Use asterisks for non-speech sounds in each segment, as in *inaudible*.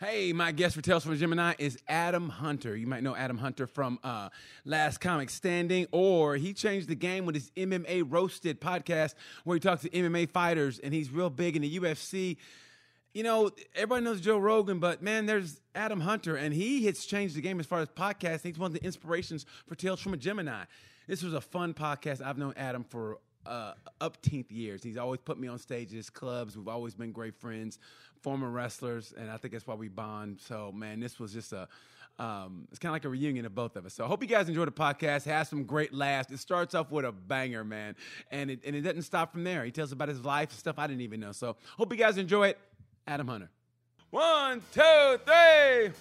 Hey, my guest for Tales from a Gemini is Adam Hunter. You might know Adam Hunter from uh, Last Comic Standing, or he changed the game with his MMA Roasted podcast, where he talks to MMA fighters, and he's real big in the UFC. You know, everybody knows Joe Rogan, but man, there's Adam Hunter, and he has changed the game as far as podcasting. He's one of the inspirations for Tales from a Gemini. This was a fun podcast. I've known Adam for uh, upteenth years. He's always put me on stages, clubs. We've always been great friends, former wrestlers, and I think that's why we bond. So, man, this was just a. Um, it's kind of like a reunion of both of us. So I hope you guys enjoy the podcast. Has some great laughs. It starts off with a banger, man, and it and it doesn't stop from there. He tells about his life and stuff I didn't even know. So hope you guys enjoy it. Adam Hunter. One, two, three.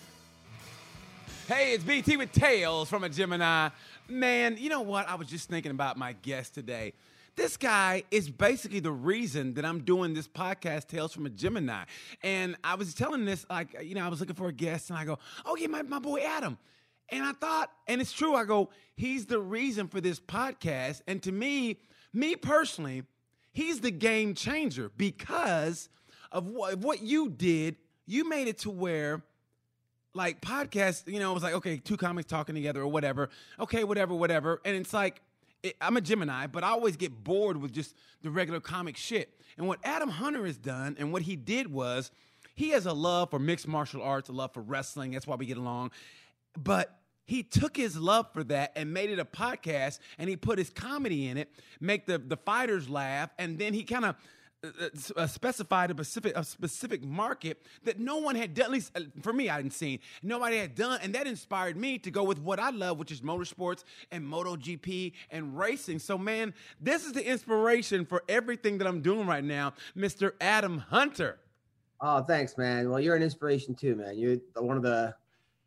Hey, it's BT with Tales from a Gemini. Man, you know what? I was just thinking about my guest today. This guy is basically the reason that I'm doing this podcast, Tales from a Gemini. And I was telling this, like, you know, I was looking for a guest, and I go, oh, yeah, my, my boy Adam. And I thought, and it's true, I go, he's the reason for this podcast. And to me, me personally, he's the game changer because of what, what you did. You made it to where like podcasts, you know, it was like, okay, two comics talking together or whatever. Okay, whatever, whatever. And it's like, I'm a Gemini, but I always get bored with just the regular comic shit. And what Adam Hunter has done and what he did was he has a love for mixed martial arts, a love for wrestling. That's why we get along. But he took his love for that and made it a podcast and he put his comedy in it, make the, the fighters laugh, and then he kind of uh, specified a specific a specific market that no one had done. At least uh, for me, I hadn't seen. Nobody had done, and that inspired me to go with what I love, which is motorsports and MotoGP and racing. So, man, this is the inspiration for everything that I'm doing right now, Mr. Adam Hunter. Oh, thanks, man. Well, you're an inspiration too, man. You're one of the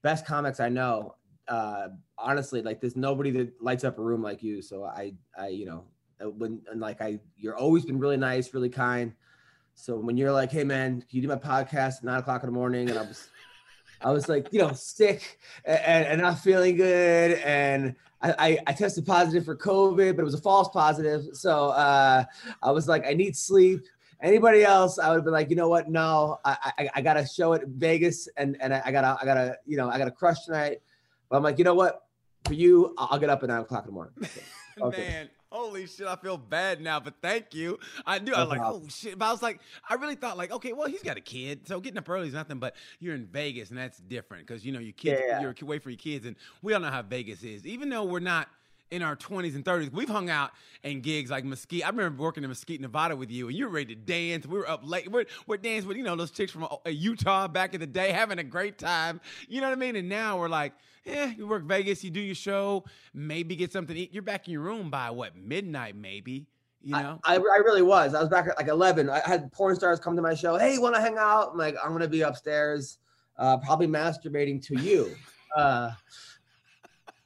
best comics I know. Uh, honestly, like there's nobody that lights up a room like you. So I, I, you know, uh, when and like I, you're always been really nice, really kind. So when you're like, hey man, can you do my podcast at nine o'clock in the morning? And I was, I was like, you know, sick and, and not feeling good. And I, I, I, tested positive for COVID, but it was a false positive. So uh, I was like, I need sleep. Anybody else, I would have been like, you know what? No, I, I, I gotta show it Vegas and, and I, I gotta, I gotta, you know, I gotta crush tonight. But I'm like, you know what? For you, I'll get up at nine o'clock in the morning. *laughs* Okay. Man, Holy shit, I feel bad now, but thank you. I knew I was like, oh shit. But I was like, I really thought like, okay, well, he's got a kid, so getting up early is nothing. But you're in Vegas, and that's different because you know your kids, yeah. you're away for your kids, and we all know how Vegas is. Even though we're not in our 20s and 30s. We've hung out in gigs like Mesquite. I remember working in Mesquite, Nevada with you, and you were ready to dance. We were up late. We're, we're dancing with, you know, those chicks from uh, Utah back in the day, having a great time. You know what I mean? And now we're like, yeah, you work Vegas, you do your show, maybe get something to eat. You're back in your room by what, midnight maybe? You know, I, I, I, really was. I was back at like 11. I had porn stars come to my show. Hey, you want to hang out? I'm like, I'm gonna be upstairs, uh, probably masturbating to you. *laughs* Uh,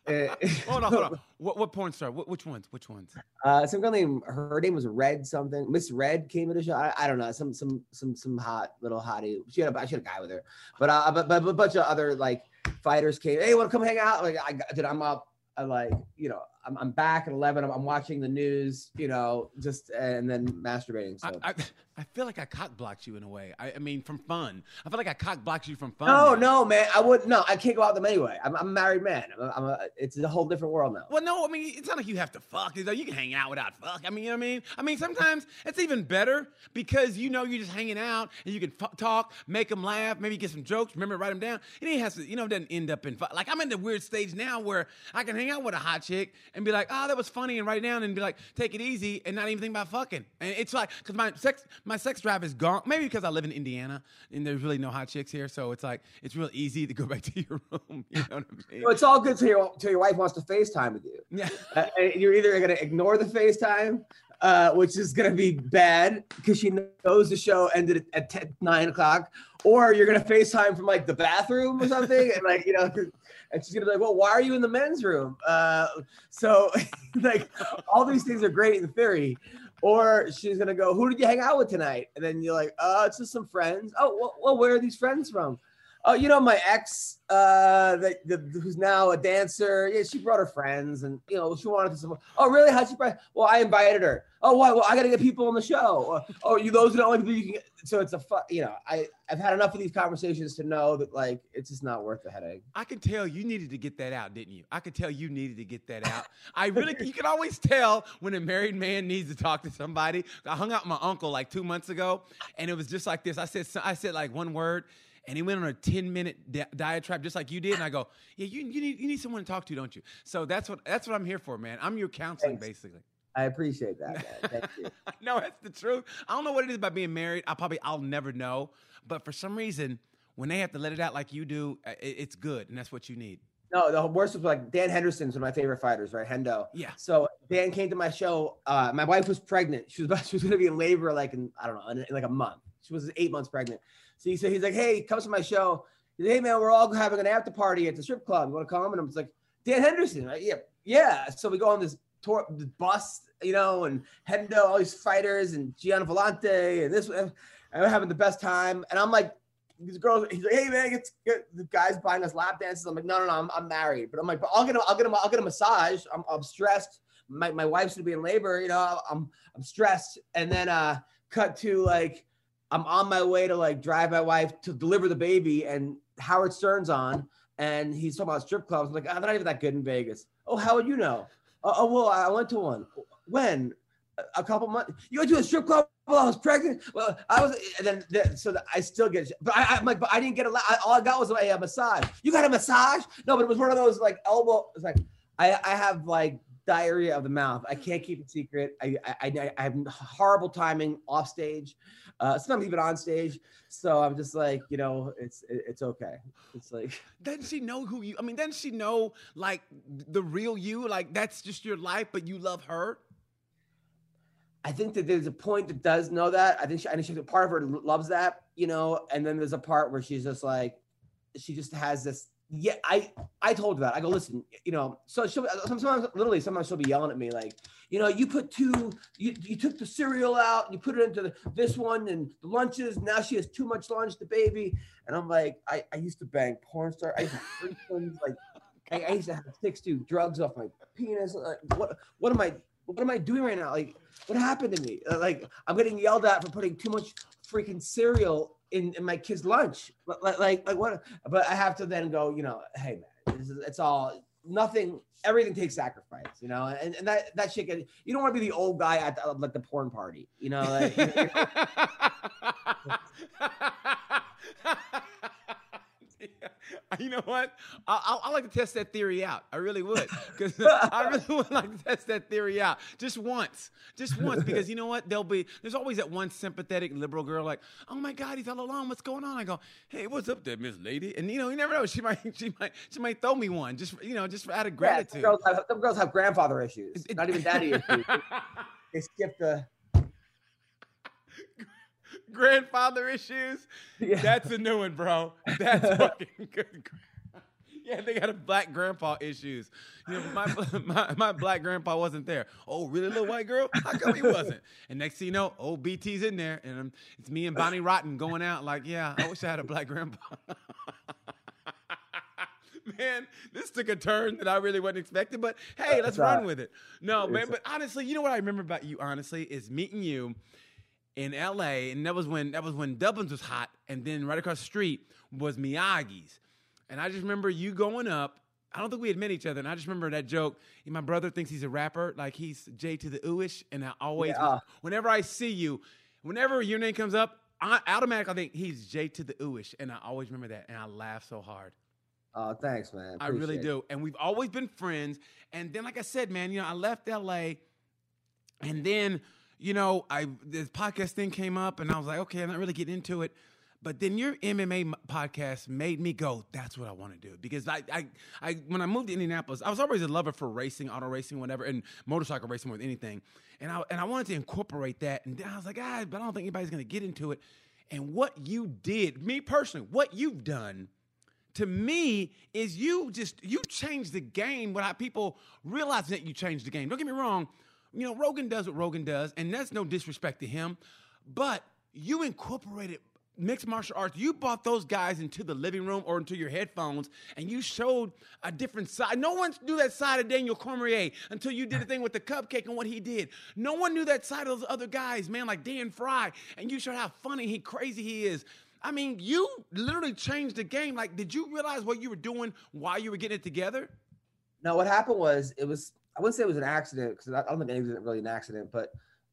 *laughs* hold on, hold on. What, what porn star? What, which ones? Which ones? Uh, some girl named her name was Red something. Miss Red came to the show. I, I, don't know. Some some some some hot little hottie. She had a she had a guy with her, but uh, but but, but a bunch of other like fighters came. Hey, want to come hang out? Like I did. I'm up. I like you know I'm, I'm back at 11. I'm, I'm, watching the news, you know, just and then masturbating. So. I, I, I feel like I cock blocked you in a way. I, I, mean, from fun. I feel like I cock blocked you from fun. No, now. no, man. I wouldn't. No, I can't go out with them anyway. I'm, I'm a married man. I'm, a, I'm a, it's a whole different world now. Well, no, I mean, it's not like you have to fuck. You can hang out without fuck. I mean, you know what I mean? I mean, sometimes it's even better because you know you're just hanging out and you can f- talk, make them laugh, maybe get some jokes, remember write them down. It ain't has to, you know, it doesn't end up in fuck. Like I'm in the weird stage now where I can hang out with a hot chick and be like, oh, that was funny and write down and be like, take it easy and not even think about fucking. And it's like, because my sex, my sex drive is gone. Maybe because I live in Indiana and there's really no hot chicks here, so it's like it's real easy to go *laughs* back to your room. You know what I mean? Well, it's all good until your, until your wife wants to FaceTime with you. Yeah. Uh, you're either going to ignore the FaceTime uh, which is going to be bad because she knows the show ended at 10, 9 o'clock, or you're going to FaceTime from like the bathroom or something. and like, you know, and she's going to be like, well, why are you in the men's room? Uh, so, *laughs* like, all these things are great in theory. Or she's to go, who did you hang out with tonight? And then you're like, oh, it's just some friends. Oh, well, well where are these friends from? Oh, you know my ex, uh, the, the, who's now a dancer. Yeah, she brought her friends, and you know she wanted to. Support. Oh, really? How'd she? Bring? Well, I invited her. Oh, why? Well, I got to get people on the show. Oh, you those are the only people you can get. So it's a fu- You know, I I've had enough of these conversations to know that like it's just not worth the headache. I can tell you needed to get that out, didn't you? I could tell you needed to get that out. I really, you can always tell when a married man needs to talk to somebody. I hung out with my uncle like two months ago, and it was just like this. I said, I said like one word and he went on a 10 minute di- diatribe just like you did and i go yeah you, you need you need someone to talk to don't you so that's what that's what i'm here for man i'm your counseling Thanks. basically I appreciate that, man. *laughs* Thank you. no, that's the truth. I don't know what it is about being married. I probably I'll never know. But for some reason, when they have to let it out like you do, uh, it, it's good, and that's what you need. No, the worst was like Dan Henderson's one of my favorite fighters, right? Hendo. Yeah. So Dan came to my show. Uh, my wife was pregnant. She was about, *laughs* she was gonna be in labor like in I don't know in, in like a month. She was eight months pregnant. So he said he's like, hey, comes to my show. He said, hey man, we're all having an after party at the strip club. You want to come? And I'm like, Dan Henderson, right? Yeah, yeah. So we go on this tour, this bus, you know, and to all these fighters and Gianna Volante and this, and we're having the best time. And I'm like, these girls, he's like, hey man, get, get the guys buying us lap dances. I'm like, no, no, no, I'm, I'm married. But I'm like, but I'll get a, I'll get a, I'll get a massage. I'm, I'm stressed. My, my wife's gonna be in labor, you know, I'm, I'm stressed. And then uh cut to like, I'm on my way to like drive my wife to deliver the baby and Howard Stern's on and he's talking about strip clubs. I'm like, oh, they're not even that good in Vegas. Oh, how would you know? Oh, oh well, I went to one. When? A, couple months. You went to a strip club while I was pregnant. Well, I was, and then, then so I still get, but I, I'm like, but I didn't get a. I, all I got was a massage. You got a massage? No, but it was one of those like elbow. It's like I, I have like diarrhea of the mouth. I can't keep it secret. I, I, I have horrible timing off stage, uh, sometimes even on stage. So I'm just like, you know, it's it's okay. It's like *laughs* doesn't she know who you? I mean, doesn't she know like the real you? Like that's just your life, but you love her. I think that there's a point that does know that. I think she, I think she, part of her loves that, you know. And then there's a part where she's just like, she just has this. Yeah, I I told her that. I go, listen, you know. So she'll uh, sometimes, literally, sometimes she'll be yelling at me like, you know, you put two, you, you took the cereal out, you put it into the, this one and the lunches. Now she has too much lunch, the baby. And I'm like, I, I used to bang porn star. I used to things like, *laughs* I, I used to have six do drugs off my penis. Like, what what am I what am I doing right now? Like, what happened to me? Uh, Like, I'm getting yelled at for putting too much freaking cereal in, in my kid's lunch. Like, like, like what? But I have to then go, you know, hey man, this is, it's all nothing. Everything takes sacrifice, you know, and, and that that shit. Get, you don't want to be the old guy at the, like the porn party, you know. Like, *laughs* *laughs* *laughs* you know what? I, I, I, like to test that theory out. I really would, *laughs* because *laughs* I really would like to test that theory out just once, just once. Because you know what? There'll be there's always that one sympathetic liberal girl like, oh my God, he's all alone. What's going on? I go, hey, what's up there, Miss Lady? And you know, you never know. She might she might she might throw me one, just you know, just out of gratitude. Yeah, some, girls have, some girls have grandfather issues, not even daddy issues. they skip the grandfather issues. Yeah. That's a new one, bro. That's *laughs* fucking good. Yeah, they got a black grandpa issues. You know, my, *laughs* my my black grandpa wasn't there. Oh, really, little white girl? How come he wasn't? And next thing you know, old BT's in there, and um, it's me and Bonnie Rotten going out. Like, yeah, I wish I had a black grandpa. *laughs* man, this took a turn that I really wasn't expecting. But hey, let's run with it. No, man. But honestly, you know what I remember about you? Honestly, is meeting you in LA, and that was when that was when Dublin's was hot, and then right across the street was Miyagi's. And I just remember you going up. I don't think we had met each other, and I just remember that joke. My brother thinks he's a rapper, like he's J to the ooish, and I always, yeah. whenever I see you, whenever your name comes up, I automatically think he's J to the ooish, and I always remember that, and I laugh so hard. Oh, thanks, man. Appreciate I really do, and we've always been friends. And then, like I said, man, you know, I left LA, and then you know, I this podcast thing came up, and I was like, okay, I'm not really getting into it. But then your MMA podcast made me go, that's what I want to do. Because I, I, I, when I moved to Indianapolis, I was always a lover for racing, auto racing, whatever, and motorcycle racing than anything. And I, and I wanted to incorporate that. And I was like, ah, but I don't think anybody's going to get into it. And what you did, me personally, what you've done to me is you just, you changed the game without people realizing that you changed the game. Don't get me wrong. You know, Rogan does what Rogan does, and that's no disrespect to him, but you incorporated mixed martial arts, you brought those guys into the living room or into your headphones and you showed a different side. No one knew that side of Daniel Cormier until you did a thing with the cupcake and what he did. No one knew that side of those other guys, man, like Don Frye, and you showed how funny he crazy he is. I mean, you literally changed the game. Like, did you realize what you were doing while you were getting it together? No, what happened was it was I wouldn't say it was an accident because I don't think anything was really an accident, but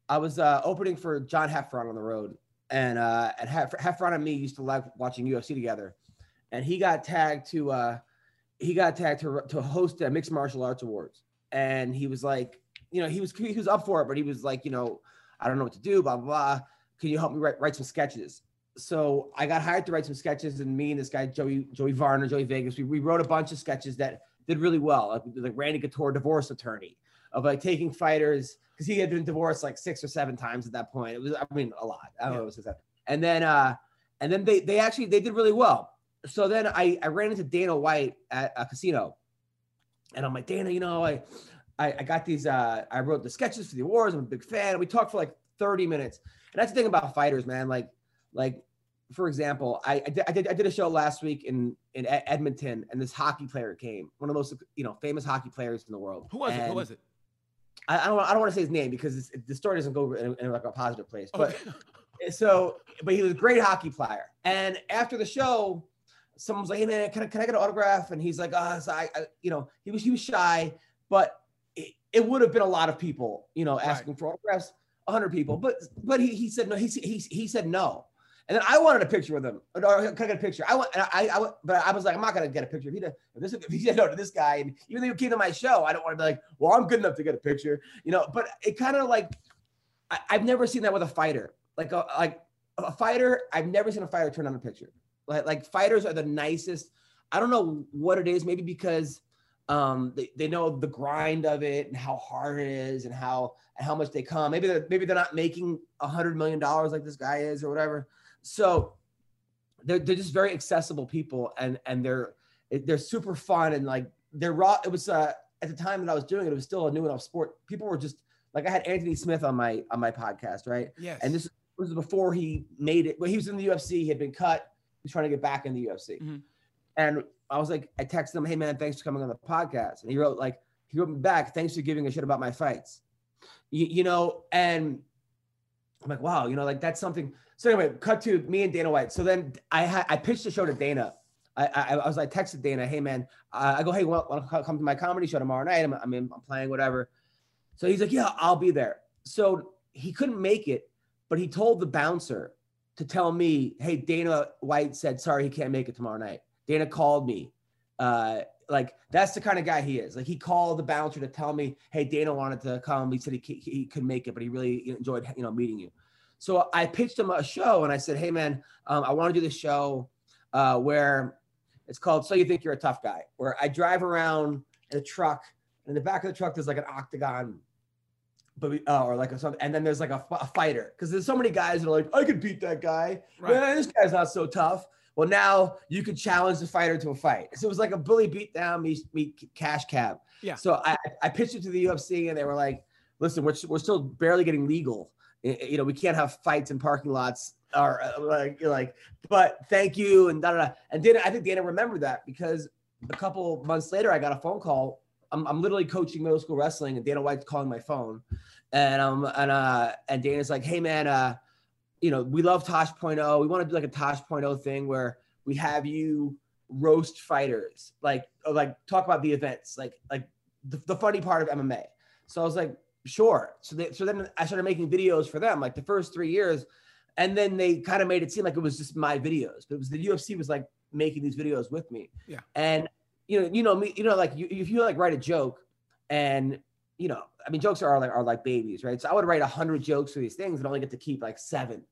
I was uh, opening for John Heffron on the road, and uh, and Hef- Heffron and me used to like watching UFC together, and he got tagged to uh, he got tagged to to host a mixed martial arts awards, and he was like, you know, he was he was up for it, but he was like, you know, I don't know what to do, blah blah. blah. Can you help me write write some sketches? So I got hired to write some sketches, and me and this guy Joey Joey Varner, Joey Vegas, we, we wrote a bunch of sketches that did really well, like, like Randy Couture, divorce attorney, of like taking fighters because he had been divorced like six or seven times at that point. It was, I mean, a lot. I don't Yeah. know, it was six, seven. and then, uh, and then they they actually they did really well. So then I I ran into Dana White at a casino, and I'm like Dana, you know, I I, I got these. uh I wrote the sketches for the awards. I'm a big fan. We talked for like 30 minutes, and that's the thing about fighters, man. Like like for example, I, I, did, I did I did a show last week in in Edmonton, and this hockey player came, one of the most you know famous hockey players in the world. Who was it? Who was it? I, I don't I don't want to say his name because it's, the story doesn't go in, in like a positive place. But Okay. so, but he was a great hockey player. And after the show, someone was like, "Hey man, can I, can I get an autograph?" And he's like, "Ah, so I, I, you know, he was he was shy, but it, it would have been a lot of people, you know, asking for autographs, hundred people. But but he, he said no. He he he said no. And then I wanted a picture with him. Or can I get a picture? I want, I, I, but I was like, I'm not gonna get a picture. If he, did, if, this, if he said no to this guy, and even though he came to my show, I don't want to be like, well, I'm good enough to get a picture, you know. But it kind of like, I, I've never seen that with a fighter. Like a like a fighter, I've never seen a fighter turn on a picture. Like like fighters are the nicest. I don't know what it is. Maybe because um, they, they know the grind of it and how hard it is and how and how much they come. Maybe they're maybe they're not making a hundred million dollars like this guy is or whatever. So they're they're just very accessible people and and they're they're super fun and like they're raw. It was uh, at the time that I was doing it, it was still a new enough sport. People were just like I had Anthony Smith on my on my podcast, right? yes. And this was before he made it. Well, he was in the UFC. He had been cut. He was trying to get back in the UFC. Mhm. And I was like, I texted him, "Hey man, thanks for coming on the podcast." And he wrote like, he wrote me back, "Thanks for giving a shit about my fights." You, you know, and I'm like, wow, you know, like that's something. So anyway, cut to me and Dana White. So then I had I pitched the show to Dana. I, I, I was like texted Dana, hey man, uh, I go, hey, want to come to my comedy show tomorrow night? I'm, I mean, I'm playing whatever. So he's like, yeah, I'll be there. So he couldn't make it, but he told the bouncer to tell me, hey, Dana White said, sorry, he can't make it tomorrow night. Dana called me. Uh, like that's the kind of guy he is. Like he called the bouncer to tell me, hey, Dana wanted to come. He said he, he, couldn't make it, but he really enjoyed, you know, meeting you. So I pitched him a show and I said, hey man, um, I want to do this show uh, where it's called So You Think You're a Tough Guy, where I drive around in a truck. And in the back of the truck, there's like an octagon, but we, uh, or like a something, and then there's like a, a fighter because there's so many guys that are like, I could beat that guy. Right. Man, this guy's not so tough. Well, now you could challenge the fighter to a fight. So it was like a bully beatdown meet, meet cash cab. Yeah. So I, I pitched it to the UFC, and they were like, "Listen, we're, we're still barely getting legal. You know, we can't have fights in parking lots or uh, like like, but thank you and da da. da. And Dana, I think Dana remembered that because a couple months later, I got a phone call. I'm, I'm literally coaching middle school wrestling, and Dana White's calling my phone, and um and uh and Dana's like, hey man, uh, you know, we love Tosh.0. We want to do like a Tosh.0 thing where we have you roast fighters, like like talk about the events, like like the, the funny part of MMA. So I was like, sure. So they, so then I started making videos for them, like the first three years, and then they kind of made it seem like it was just my videos, but it was the UFC was like making these videos with me. Yeah. And you know, you know me, you know, like you, if you like write a joke, and you know, I mean, jokes are like are like babies, right? So I would write hundred jokes for these things and only get to keep like seven.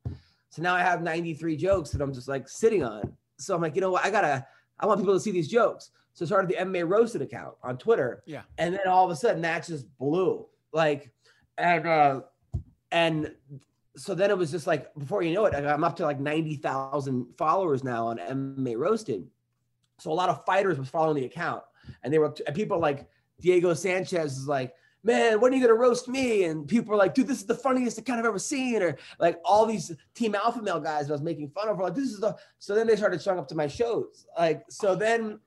So now I have 93 jokes that I'm just like sitting on. So I'm like, you know what? I gotta, I want people to see these jokes. So I started the MMA roasted account on Twitter. Yeah. And then all of a sudden that just blew. Like, and uh and so then it was just like before you know it, I'm up to like 90,000 followers now on MMA roasted. So a lot of fighters was following the account, and they were and people like Diego Sanchez is like, man, when are you gonna roast me? And people were like, dude, this is the funniest account I've ever seen, or like all these Team Alpha Male guys that I was making fun of were like, this is the. So then they started showing up to my shows, like so then.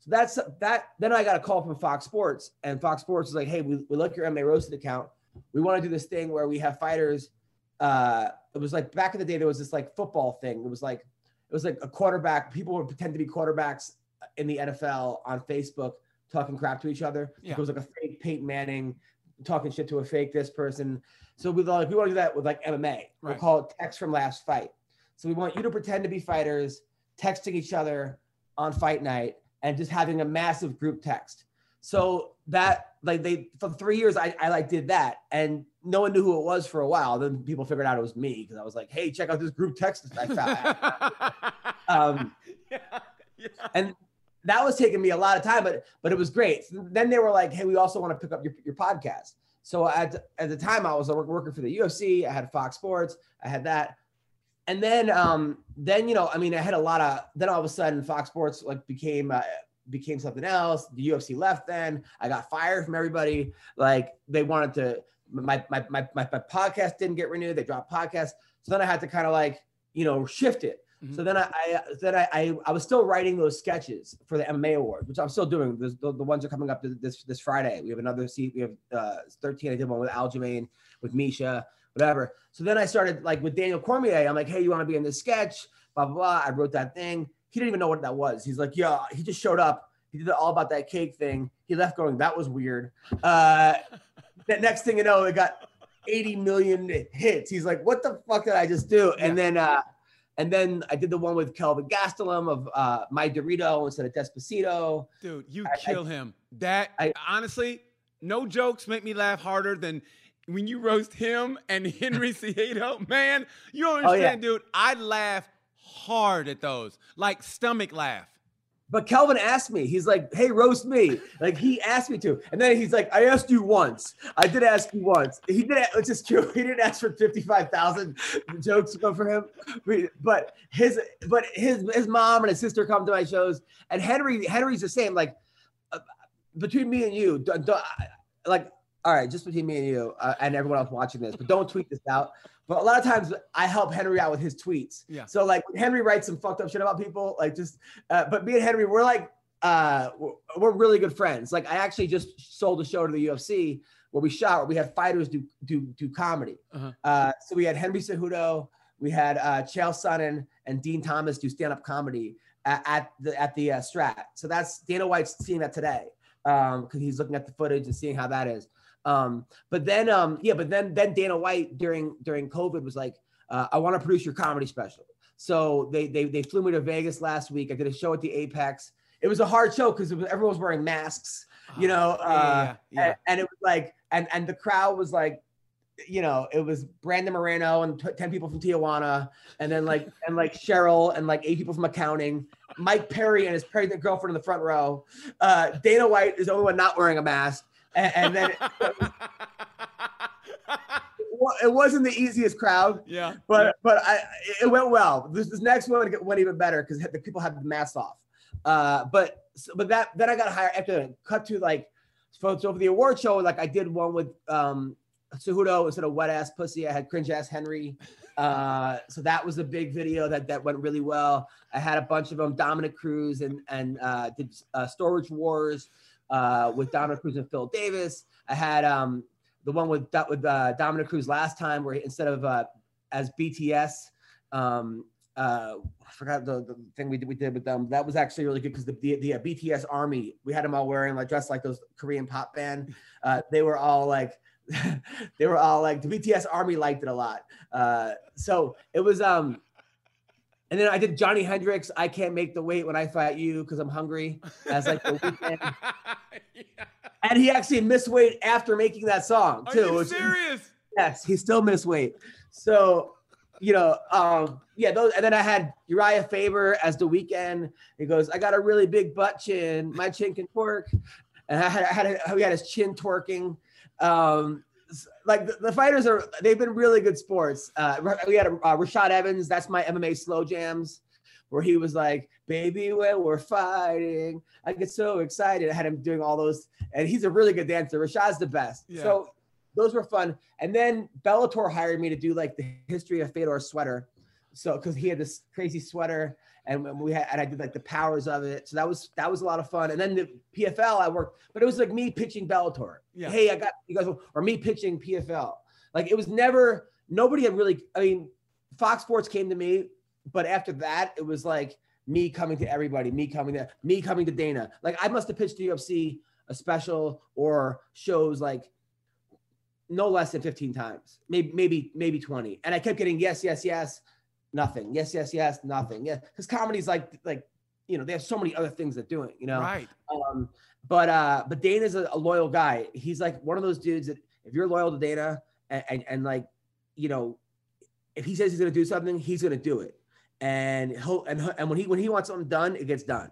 So that's that. Then I got a call from Fox Sports, and Fox Sports was like, "Hey, we, we look your MMA roasted account. We want to do this thing where we have fighters. Uh, it was like back in the day, there was this like football thing. It was like it was like a quarterback. People would pretend to be quarterbacks in the NFL on Facebook, talking crap to each other. Yeah. It was like a fake Peyton Manning talking shit to a fake this person. So we like we want to do that with like MMA. We'll call it text from last fight. So we want you to pretend to be fighters, texting each other on fight night, and just having a massive group text. So that like they for three years I, I like did that and no one knew who it was for a while. Then people figured out it was me because I was like, hey, check out this group text that I found. *laughs* um, yeah, yeah. and that was taking me a lot of time, but but it was great. Then they were like, "Hey, we also want to pick up your, your podcast." So at at the time, I was work- working for the UFC. I had Fox Sports. I had that, and then um then you know, I mean, I had a lot of. Then all of a sudden, Fox Sports like became uh, became something else. The UFC left. Then I got fired from everybody. Like they wanted to. My my my my, my podcast didn't get renewed. They dropped podcasts. So then I had to kind of like you know shift it. So then I, I then I, I I was still writing those sketches for the MMA award, which I'm still doing. The, the, the ones are coming up this this Friday. We have another seat. We have uh, 13. I did one with Aljamain, with Misha, whatever. So then I started like with Daniel Cormier. I'm like, hey, you want to be in this sketch? Blah blah blah. I wrote that thing. He didn't even know what that was. He's like, yeah. He just showed up. He did all about that cake thing. He left going, that was weird. Uh, the next thing you know, it got 80 million hits. He's like, what the fuck did I just do? And then uh and then I did the one with Kelvin Gastelum of uh My Dorito instead of Despacito. Dude, you I- kill him. That I- honestly, no jokes make me laugh harder than when you roast him and *laughs* Henry Cejudo. Man, you don't Oh, yeah. understand, dude. I laugh hard at those, like stomach laugh. But Kelvin asked me, he's like, hey, roast me. Like he asked me to. And then he's like, I asked you once. I did ask you once. He did, which is true. *laughs* He didn't ask for 55,000 jokes to go for him. But his, but his, his mom and his sister come to my shows. And Henry, Henry's the same. Like uh, between me and you, don't, don't- like, all right, just between me and you uh, and everyone else watching this, but don't tweet this out. But a lot of times I help Henry out with his tweets. Yeah. So like Henry writes some fucked up shit about people, like just uh, but me and Henry, we're like, uh, we're, really good friends. Like I actually just sold a show to the UFC where we shot, where we had fighters do do do comedy. Uh-huh. Uh, so we had Henry Cejudo, we had uh, Chael Sonnen and Dean Thomas do stand up comedy at, at the at the uh, Strat. So that's Dana White's seeing that today because he's looking at the footage and seeing how that is. Um, but then, um, yeah, but then then Dana White during during COVID was like, uh, I want to produce your comedy special. So they they they flew me to Vegas last week. I did a show at the Apex. It was a hard show because everyone was wearing masks, you know, Yeah, uh, yeah, yeah. and, and it was like, and and the crowd was like, you know, it was Brandon Moreno and t- ten people from Tijuana, and then like and like Cheryl and like eight people from accounting. Mike Perry and his pregnant girlfriend in the front row. Uh, Dana White is the only one not wearing a mask, and, and then *laughs* wa- it wasn't the easiest crowd, yeah. but but I it went well. This, this next one went even better because the people had the masks off. Uh, but but that then I got hired after that. Cut to like so, so for the award show, like I did one with um Cejudo instead of wet ass pussy. I had cringe ass Henry. Uh, so that was a big video that that went really well. I had a bunch of them. Dominick Cruz and and uh, did uh, Storage Wars uh, with Dominick Cruz and Phil Davis. I had um the one with with uh, Dominick Cruz last time where he, instead of uh, as BTS. Um, uh, I forgot the, the thing we did, we did with them. That was actually really good because the, the, the uh, BTS army, we had them all wearing like dressed like those Korean pop band. Uh, they were all like, *laughs* they were all like the BTS army liked it a lot. Uh, so it was, um, and then I did Johnny Hendricks. I can't make the weight when I fight you because I'm hungry. As like the Weeknd. *laughs* Yeah. and he actually missed weight after making that song too. Are you which- serious? Yes, he still missed weight. So, you know, um, yeah, those and then I had Urijah Faber as the Weeknd. He goes, I got a really big butt chin. My chin can twerk. And I had, I had a, we had his chin twerking. Um, like the, the fighters are, they've been really good sports. Uh, we had uh, Rashad Evans. That's my MMA slow jams. where he was like, "Baby, when we're fighting, I get so excited." I had him doing all those, and he's a really good dancer. Rashad's the best. Yeah. So those were fun. And then Bellator hired me to do like the history of Fedor's sweater. So because he had this crazy sweater, and when we had and I did like the powers of it. So that was that was a lot of fun. And then the PFL I worked, but it was like me pitching Bellator. Yeah. Hey, I got you guys, or me pitching PFL. Like it was never nobody had really. I mean, Fox Sports came to me, but after that, it was like me coming to everybody, me coming to me coming to Dana. Like I must have pitched the UFC a special or shows like no less than 15 times, maybe maybe maybe 20. And I kept getting yes, yes, yes, nothing. Yes, yes, yes, nothing. Yeah, because comedy's like like you know they have so many other things they're doing. You know, Right. um, but uh, but Dana's a, a loyal guy. He's like one of those dudes that if you're loyal to Dana and, and, and like, you know, if he says he's gonna do something, he's gonna do it. And he'll and and when he when he wants something done, it gets done.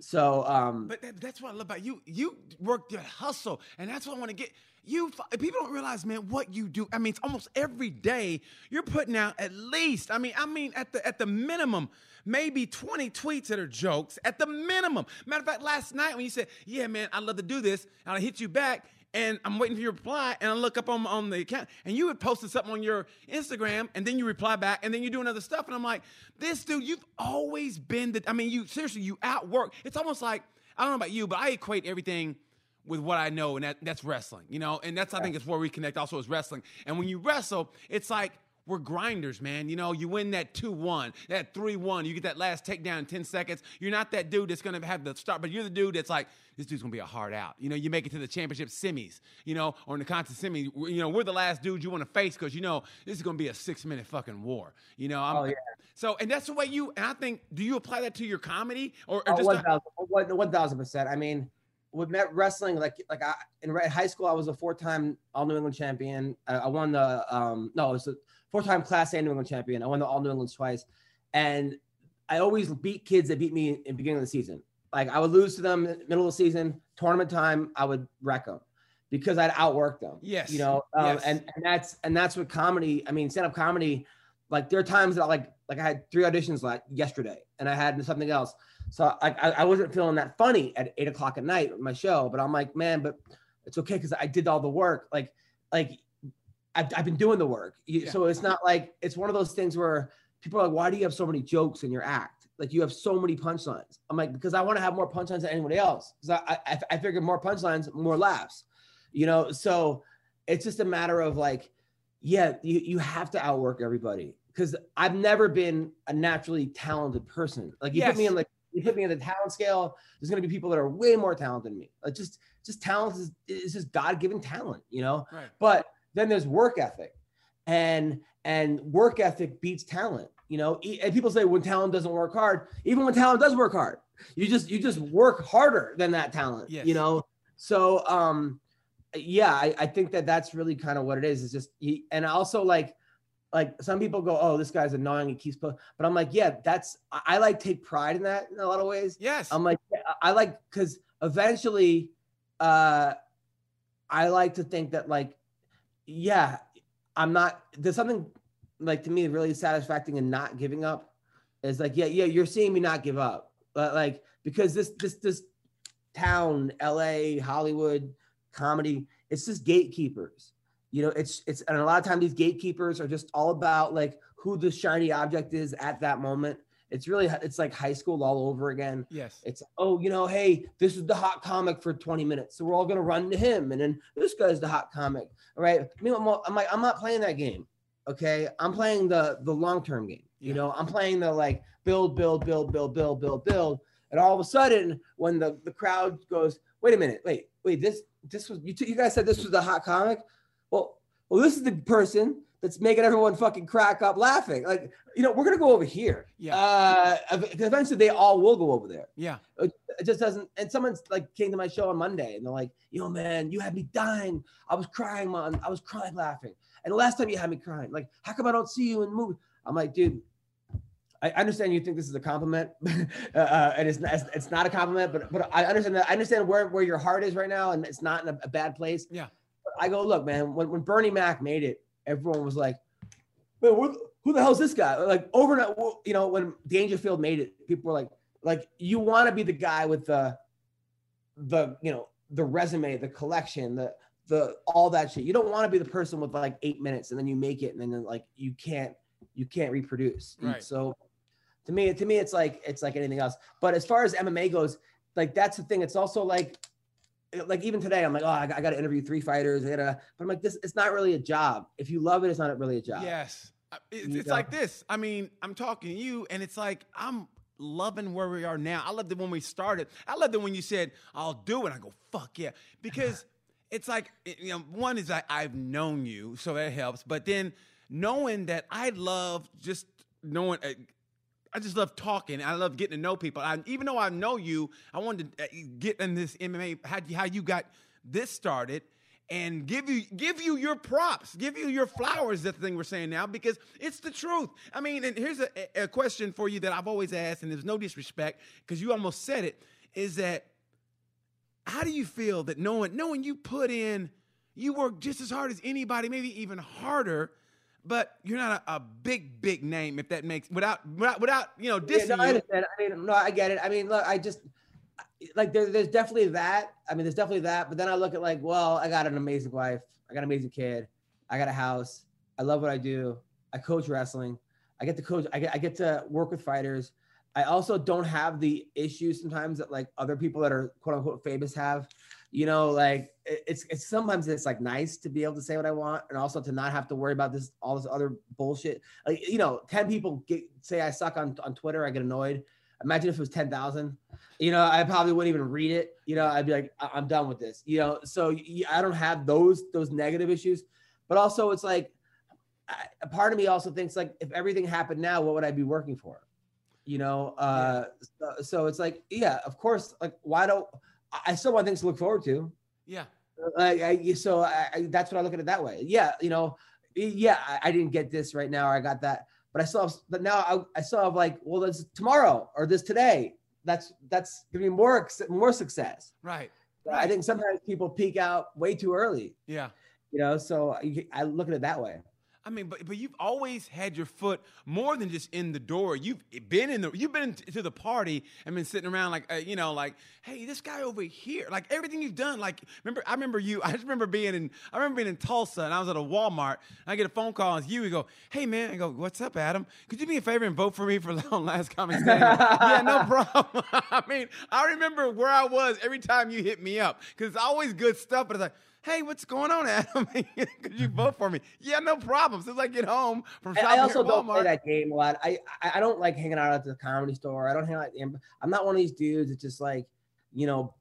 So um, But that, that's what I love about you. You work that hustle, and that's what I want to get. You people don't realize, man, what you do. I mean, it's almost every day you're putting out at least. I mean, I mean, at the at the minimum, maybe 20 tweets that are jokes. At the minimum. Matter of fact, last night when you said, "Yeah, man, I'd love to do this," and I hit you back. And I'm waiting for your reply, and I look up on, on the account, and you had posted something on your Instagram, and then you reply back, and then you do another stuff, and I'm like, this dude, you've always been the. I mean, you seriously, you outwork. It's almost like I don't know about you, but I equate everything with what I know, and that, that's wrestling, you know, and that's I think it's where we connect. Also, is wrestling, and when you wrestle, it's like we're grinders, man. You know, you win that two one, that three one, you get that last takedown in ten seconds. You're not that dude that's gonna have the start, but you're the dude that's like, this dude's gonna be a hard out. You know, you make it to the championship semis, you know, or in the contest semis. You know, we're the last dude you want to face because you know this is gonna be a six minute fucking war. You know, I'm, Oh, yeah. So, and that's the way you. And I think, do you apply that to your comedy or, or Oh, just? one thousand, one one thousand percent. I mean, with met wrestling, like like I in high school, I was a four-time All New England champion. I, I won the um no, it was a four-time Class A New England champion. I won the All New Englands twice, and I always beat kids that beat me in the beginning of the season. Like I would lose to them in the middle of the season, tournament time, I would wreck them because I'd outwork them. Yes. you know, um, Yes. and and that's and that's what comedy. I mean, stand-up comedy. Like there are times that like like I had three auditions like yesterday, and I had something else. So I, I I wasn't feeling that funny at eight o'clock at night with my show, but I'm like, man, but it's okay because I did all the work. Like like I've, I've been doing the work. You- Yeah. So it's not like it's one of those things where people are like, why do you have so many jokes in your act? Like you have so many punchlines. I'm like, because I want to have more punchlines than anybody else. Because I, I I figure more punchlines, more laughs. You know, so it's just a matter of like, yeah, you, you have to outwork everybody. Because I've never been a naturally talented person. Like you put me in like you put me in the talent scale. There's gonna be people that are way more talented than me. Like just just talent is, is just God given talent, you know. Right. But then there's work ethic, and and work ethic beats talent. You know, and people say when talent doesn't work hard, even when talent does work hard, you just you just work harder than that talent. Yes. You know, so um, yeah, I, I think that that's really kind of what it is. It's just you, and also like like some people go, oh, this guy's annoying. He keeps, po-" but I'm like, yeah, that's I, I like take pride in that in a lot of ways. Yes. I'm like, yeah, I I like because eventually, uh, I like to think that like, yeah, I'm not. There's something like to me really satisfying in not giving up. Is like, yeah, yeah, you're seeing me not give up, but like because this this this town, L.A., Hollywood, comedy, it's just gatekeepers. You know, it's it's and a lot of times these gatekeepers are just all about like who the shiny object is at that moment. It's really it's like high school all over again. yes. It's oh, you know, hey, this is the hot comic for 20 minutes, so we're all gonna run to him, and then this guy's the hot comic. All right, I mean, I'm, I'm like, I'm not playing that game. Okay, I'm playing the the long term game. You know, I'm playing the like build, build, build, build, build, build, build, and all of a sudden, when the the crowd goes, wait a minute, wait, wait, this this was you, t- you guys said this was the hot comic. Well, well, this is the person that's making everyone fucking crack up laughing. Like, you know, we're gonna go over here. Yeah. Uh, eventually, they all will go over there yeah. it just doesn't and someone's like came to my show on monday and they're like yo man you had me dying i was crying man i was crying laughing and the last time you had me crying like how come i don't see you in movies i'm like dude I understand you think this is a compliment, *laughs* uh, uh, and it's not, it's- it's not a compliment, but but I understand that I understand where, where your heart is right now, and it's not in a, a bad place. Yeah. But I go, look, man, when, when Bernie Mac made it, everyone was like, man, who, who the hell's this guy? Like overnight, you know, when Dangerfield made it, people were like, like you want to be the guy with the, the you know, the resume, the collection, the the all that shit. You don't want to be the person with like eight minutes and then you make it and then like you can't you can't reproduce. Right. So to me, to me, it's like it's like anything else. But as far as MMA goes, like that's the thing. It's also like Eh, like even today, I'm like, oh, I got, I got to interview three fighters. I gotta, but I'm like, this it's not really a job. If you love it, it's not really a job. Yes. It's, it's like this. I mean, I'm talking to you, and it's like I'm loving where we are now. I loved it when we started. I loved it when you said, "I'll do it." I go, "Fuck yeah," because *laughs* it's like eh, you know, one is I, I've known you, so that helps. But then knowing that I love just knowing. Eh, I just love talking. I love getting to know people. I, even though I know you, I wanted to uh, get in this MMA. How, how you got this started, and give you give you your props, give you your flowers. That's the thing we're saying now because it's the truth. I mean, and here's a, a question for you that I've always asked, and there's no disrespect because you almost said it. Is that how do you feel that knowing knowing you put in, you work just as hard as anybody, maybe even harder, but you're not a, a big big name if that makes without without without you know Yeah, no, I understand. I mean, no, I get it. I mean, look, I just like there, there's definitely that. I mean, there's definitely that. But then I look at like, well, I got an amazing wife. I got an amazing kid. I got a house. I love what I do. I coach wrestling. I get to coach. I get I get to work with fighters. I also don't have the issues sometimes that like other people that are quote unquote famous have. You know, like it's it's sometimes it's like nice to be able to say what I want and also to not have to worry about this all this other bullshit. Like you know, ten people get say I suck on on Twitter, I get annoyed. Imagine if it was ten thousand. You know, I probably wouldn't even read it. You know, I'd be like, I- I'm done with this. You know, so I don't have those those negative issues, but also it's like I, a part of me also thinks like if everything happened now, what would I be working for? You know, uh, so, so it's like, yeah, of course. Like, why don't I still want things to look forward to? Yeah, Like, I, so I, I, that's what I look at it that way. Yeah, you know, yeah, I, I didn't get this right now, or I got that, but I still have. But now I, I still have like, well, this tomorrow or this today. That's that's gonna be more more success. right. I think sometimes people peak out way too early. Yeah. You know, so I, I look at it that way. I mean, but but you've always had your foot more than just in the door. You've been in the you've been to the party and been sitting around like uh, you know like hey this guy over here like everything you've done like remember I remember you *laughs* I just remember being in I remember being in Tulsa and I was at a Walmart and I get a phone call and it's you we go hey man I go what's up Adam? Could you do me a favor and vote for me for on *laughs* last comment stand? *laughs* Yeah no problem. I mean I remember where I was every time you hit me up because it's always good stuff but it's like hey, what's going on, Adam? *laughs* Could you vote for me? Yeah, no problem. Since I get home from I- shopping I also don't play that game a lot. I, I don't like hanging out at the comedy store. I don't hang out. The, I'm not one of these dudes that just like, you know,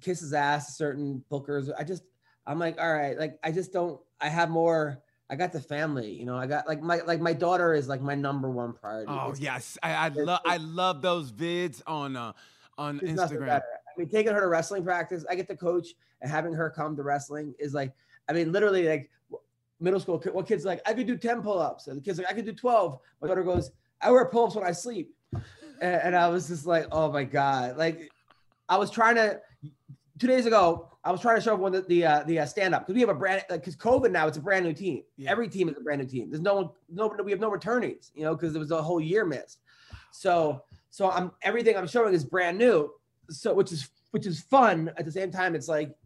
kisses ass to certain bookers. I just I'm like, all right, like I just don't. I have more. I got the family. You know, I got like my like my daughter is like my number one priority. Oh It's- yes, I, I love I love those vids on uh, on Instagram. I mean, taking her to wrestling practice, I get to coach, and having her come to wrestling is like, I mean, literally like middle school. What kids like? I could do ten pull-ups, and the kids like, I could do twelve. My daughter goes, I wear pull-ups when I sleep, and, and I was just like, oh my god, like I was trying to. Two days ago, I was trying to show everyone the the, uh, the uh, stand up because we have a brand because COVID now it's a brand new team. Yeah. Every team is a brand new team. There's no one, no we have no returnees, you know, because there was a whole year missed. So so I'm everything I'm showing is brand new. So which is which is fun at the same time. It's like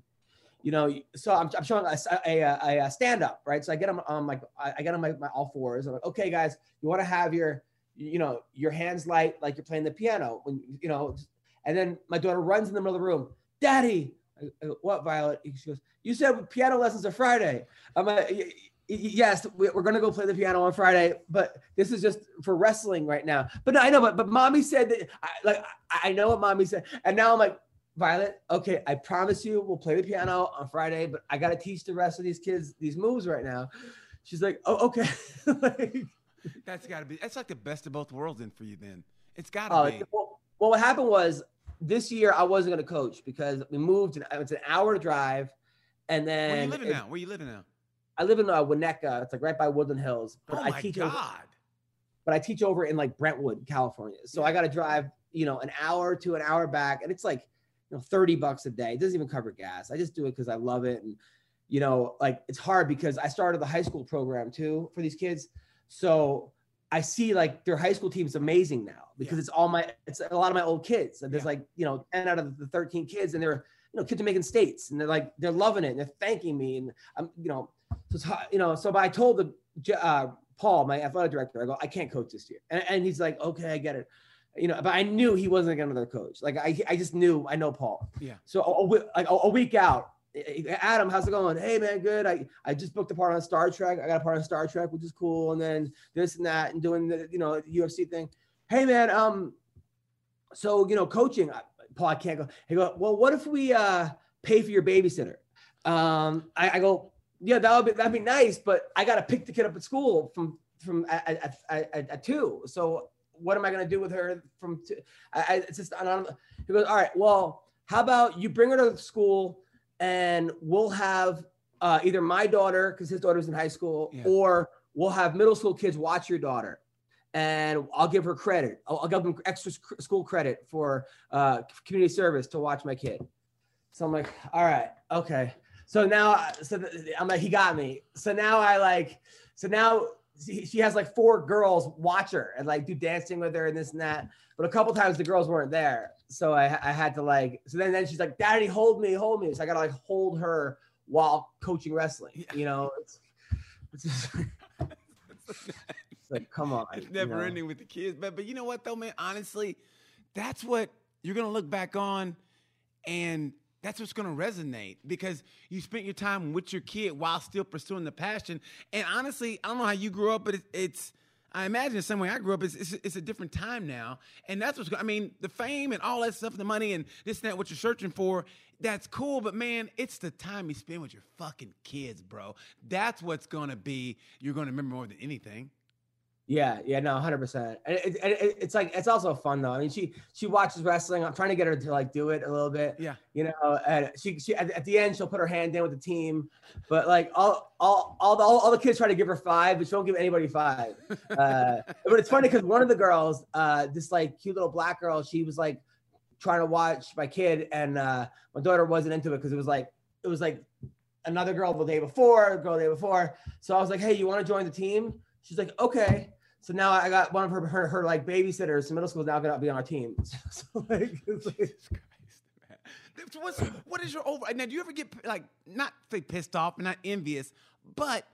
you know, so I'm, I'm showing a, a, a, stand up, right? So I get them on like I get on my, my all fours. I'm like, okay, guys, you want to have your you know your hands light like you're playing the piano when you know, and then my daughter runs in the middle of the room, Daddy, go, what Violet? She goes, you said piano lessons are Friday. I'm like, "Y- y- yes, we- we're gonna go play the piano on Friday, but this is just for wrestling right now. But no, I know, but but mommy said that. I, like I know what mommy said, and now I'm like, Violet, okay, I promise you, we'll play the piano on Friday, but I gotta teach the rest of these kids these moves right now. She's like, oh, okay. *laughs* Like, That's got to be. That's like the best of both worlds, in for you. Then it's got to Oh, be. well, well, what happened was this year I wasn't going to coach because we moved. And it's an hour drive, and then Where you living it- now? Where you living now? I live in uh, Winnetka. It's like right by Woodland Hills. But Oh I my teach God! Over, but I teach over in like Brentwood, California. So I got to drive, you know, an hour to an hour back, and it's like, you know, thirty bucks a day. It doesn't even cover gas. I just do it because I love it, and you know, like it's hard because I started the high school program too for these kids. So I see like their high school team's amazing now because Yeah. it's all my it's a lot of my old kids. And there's Yeah. like, you know, 10 out of the 13 kids and they're you know, kids are making states and they're like they're loving it and they're thanking me and I'm you know, so it's you know, so but I told the uh Paul, my athletic director, I go, I can't coach this year. And, and he's like, okay, I get it. You know, but I knew he wasn't going to another coach. Like I, I just knew I know Paul. Yeah. So a, a like a, week out, Adam, how's it going? Hey man, good. I, I just booked a part on Star Trek. I got a part on Star Trek, which is cool. And then this and that, and doing the you know UFC thing. Hey man, um, so you know coaching. Paul, I can't go. He go. Well, what if we uh pay for your babysitter? Um, I, I go. Yeah, that would be that'd be nice, but I got to pick the kid up at school from from at, at, at, at two. So what am I gonna do with her from I it's just I don't. He goes. All right. Well, how about you bring her to school and we'll have uh, either my daughter because his daughter's in high school, Yeah. or we'll have middle school kids watch your daughter. And I'll give her credit. I'll, I'll give them extra sc- school credit for uh, community service to watch my kid. So I'm like, all right, okay. So now, so th- I'm like, he got me. So now I like, so now she she has like four girls watch her and like do dancing with her and this and that. But a couple times the girls weren't there, so I, I had to like. So then, then she's like, "Daddy, hold me, hold me." So I gotta like hold her while coaching wrestling. You know, it's, it's just *laughs* it's like, come on, it's you never know? ending with the kids. But but you know what though, man? Honestly, that's what you're gonna look back on, and that's what's gonna resonate because you spent your time with your kid while still pursuing the passion. And honestly, I don't know how you grew up, but it's. it's I imagine the same way I grew up. It's, it's, it's a different time now, and that's what's. I mean, the fame and all that stuff, the money and this and that, what you're searching for, that's cool. But man, it's the time you spend with your fucking kids, bro. That's what's gonna be. You're gonna remember more than anything. Yeah, yeah, no, hundred percent. And it, it, it- it's like it's also fun though. I mean, she she watches wrestling. I'm trying to get her to like do it a little bit. Yeah. You know, and she she at, at the end she'll put her hand in with the team, but like all all all the, all, all the kids try to give her five, but she won't give anybody five. Uh, *laughs* but it's funny because one of the girls, uh, this like cute little black girl, she was like trying to watch my kid, and uh, my daughter wasn't into it because it was like it was like another girl the day before, girl the day before. So I was like, hey, you want to join the team? She's like, okay. So now I got one of her her, her like babysitters. Middle school is now gonna be on our team. *laughs* so like, it's like- Jesus Christ, man. What's, what is your over? Now, do you ever get like not say pissed off and not envious, but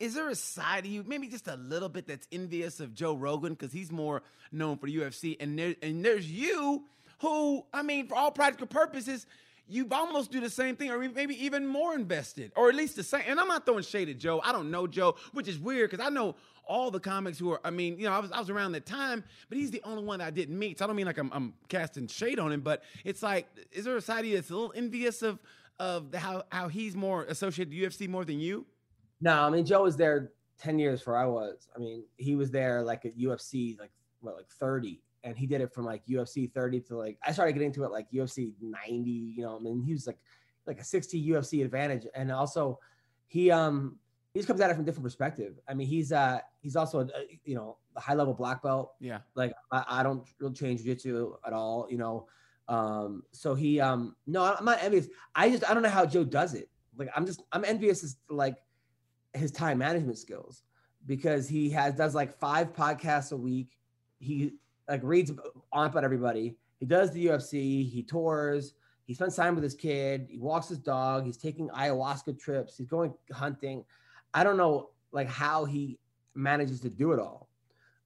is there a side of you, maybe just a little bit, that's envious of Joe Rogan because he's more known for UFC, and there and there's you who, I mean, for all practical purposes. You almost do the same thing, or maybe even more invested, or at least the same. And I'm not throwing shade at Joe. I don't know Joe, which is weird because I know all the comics who are. I mean, you know, I was I was around that time, but he's the only one that I didn't meet. So I don't mean like I'm, I'm casting shade on him, but it's like, is there a side of you that's a little envious of of the, how how he's more associated to UFC more than you? no, I mean Joe was there ten years before I was. I mean, he was there like at UFC like what like thirty, and he did it from like UFC thirty to like I started getting into it like UFC ninety. You know, I mean he was like like a sixty UFC advantage, and also he um he just comes at it from a different perspective. I mean he's uh he's also a, you know a high level black belt. Yeah, like I, I don't really change jiu-jitsu at all, you know. Um, so he um no, I'm not envious. I just I don't know how Joe does it. Like I'm just I'm envious as like his time management skills because he has does like five podcasts a week. He like reads on about everybody. He does the UFC, he tours, he spends time with his kid, he walks his dog, he's taking ayahuasca trips, he's going hunting. I don't know like how he manages to do it all.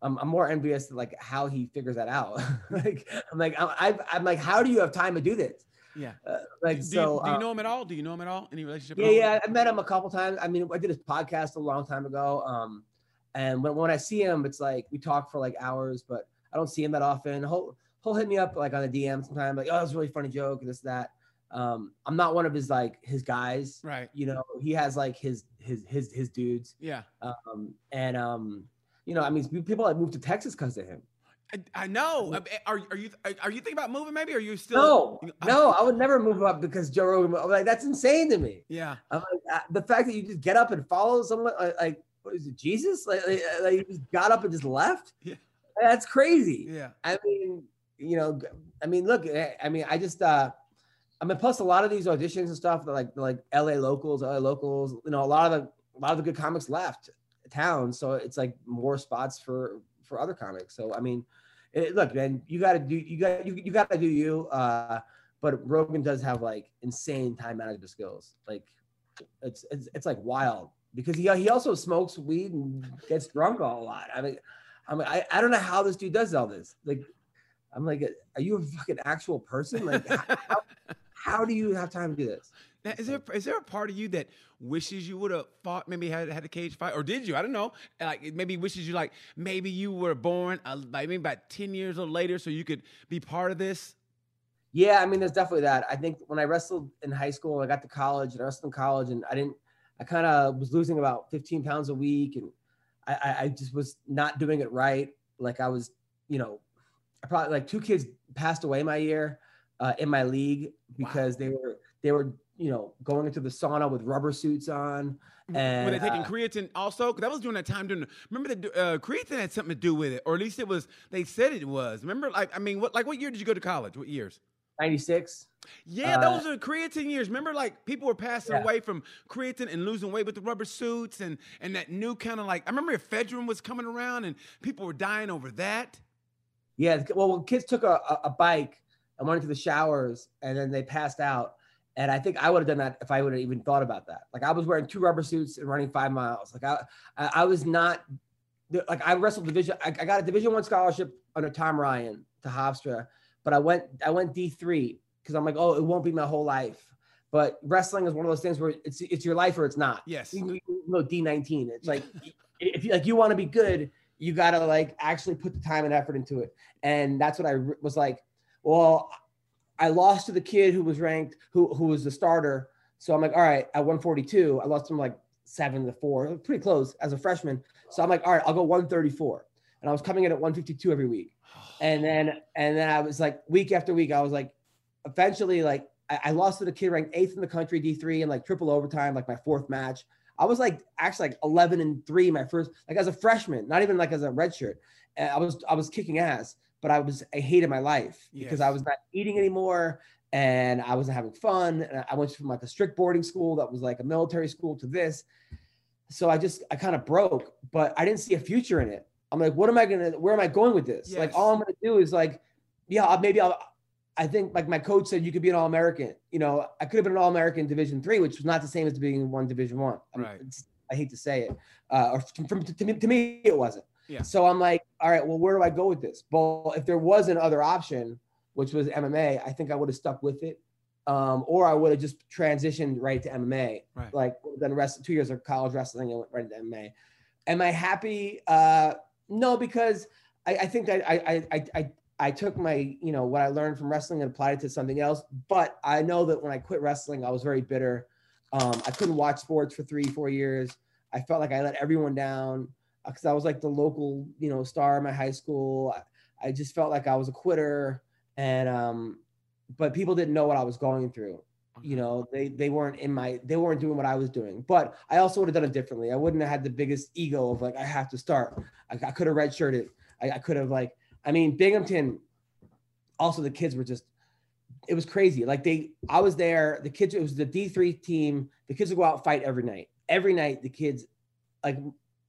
I'm, I'm more envious like how he figures that out. *laughs* like I'm like I'm, I'm like how do you have time to do this? yeah. Uh, like do, so. you, do you uh, know him at all? Do you know him at all? Any relationship? yeah, yeah. I met him a couple times. I mean, I did his podcast a long time ago. Um, and when, when I see him, it's like we talk for like hours, but I don't see him that often. He'll he'll hit me up like on the DM sometime, like, oh, that's a really funny joke this that. Um, I'm not one of his like his guys. Right. You know, he has like his his his his dudes. Yeah. Um, and um, you know, I mean, people that moved to Texas because of him. I, I know. Are, are you are you thinking about moving? Maybe? Or are you still? No, no, I would never move up because Joe Rogan. I'm like, that's insane to me. Yeah. I'm like, uh, the fact that you just get up and follow someone, like, like what is it, Jesus? Like, like, like you just got up and just left. Yeah. That's crazy. Yeah. I mean, you know, I mean, look, I I mean, I just, uh, I mean, plus a lot of these auditions and stuff, like, like LA locals, LA locals, you know, a lot of the, a lot of the good comics left town, so it's like more spots for for other comics. So I mean, it, look, man, you got to do you got you, you got to do you. Uh, but Rogan does have like insane time management skills. Like it's it's, it's like wild because he he also smokes weed and gets drunk a lot. I mean, I mean, I, I don't know how this dude does all this. Like, I'm like, are you a fucking actual person? Like, how, *laughs* how do you have time to do this? Now, is there is there a part of you that wishes you would have fought, maybe had had a cage fight, or did you? I don't know. Like maybe wishes you like maybe you were born uh, like maybe about ten years or later, so you could be part of this. Yeah, I mean, there's definitely that. I think when I wrestled in high school, I got to college and I wrestled in college, and I didn't. I kind of was losing about 15 pounds a week, and I, I just was not doing it right. Like I was, you know, I probably like two kids passed away my year uh, in my league because wow. they were they were you know, going into the sauna with rubber suits on. And, were they taking uh, creatine also? Because that was during that time. During the, remember the uh, creatine had something to do with it, or at least it was. They said it was. Remember, like I mean, what like what year did you go to college? What years? 96. Yeah, uh, those are creatine years. Remember, like people were passing yeah. away from creatine and losing weight with the rubber suits and and that new kind of like I remember ephedrine was coming around and people were dying over that. Yeah, well, kids took a, a bike and went into the showers and then they passed out and I think I would have done that if I would have even thought about that. Like I was wearing two rubber suits and running five miles. Like I, I was not like I wrestled division. I, I got a division one scholarship under Tom Ryan to Hofstra, but I went, I went D3 because I'm like, oh, it won't be my whole life. But wrestling is one of those things where it's, it's your life or it's not. Yes. You know, D19. It's like, *laughs* if you like, you want to be good, you got to like actually put the time and effort into it. And that's what I was like, well, I lost to the kid who was ranked, who who was the starter. So I'm like, all right, at 142, I lost him like seven to four, pretty close as a freshman. So I'm like, all right, I'll go 134. And I was coming in at 152 every week. And then and then I was like, week after week, I was like, eventually, like I, I lost to the kid ranked eighth in the country, D3, and like triple overtime, like my fourth match. I was like actually like 11 and three my first, like as a freshman, not even like as a redshirt. And I was I was kicking ass but I was I hated my life yes. because I was not eating anymore and I wasn't having fun. And I went from like a strict boarding school that was like a military school to this. So I just I kind of broke, but I didn't see a future in it. I'm like, what am I gonna? Where am I going with this? Yes. Like, all I'm gonna do is like, yeah, maybe I'll. I think like my coach said, you could be an All American. You know, I could have been an All American Division three, which was not the same as being in one Division one. I right. I hate to say it, uh, or from, from to, me, to me, it wasn't. Yeah. So I'm like, all right, well, where do I go with this? Well, if there was another option, which was MMA, I think I would have stuck with it. Um, or I would have just transitioned right to MMA. Right. Like then rest two years of college wrestling and went right into MMA. Am I happy? Uh, no, because I, I think that I, I, I, I, I took my, you know, what I learned from wrestling and applied it to something else. But I know that when I quit wrestling, I was very bitter. Um, I couldn't watch sports for three, four years. I felt like I let everyone down because I was like the local, you know, star in my high school. I, I just felt like I was a quitter, and um, but people didn't know what I was going through. You know, they they weren't in my they weren't doing what I was doing. But I also would have done it differently. I wouldn't have had the biggest ego of like I have to start. I, I could have redshirted. I, I could have like I mean Binghamton. Also, the kids were just it was crazy. Like they, I was there. The kids, it was the D three team. The kids would go out fight every night. Every night, the kids, like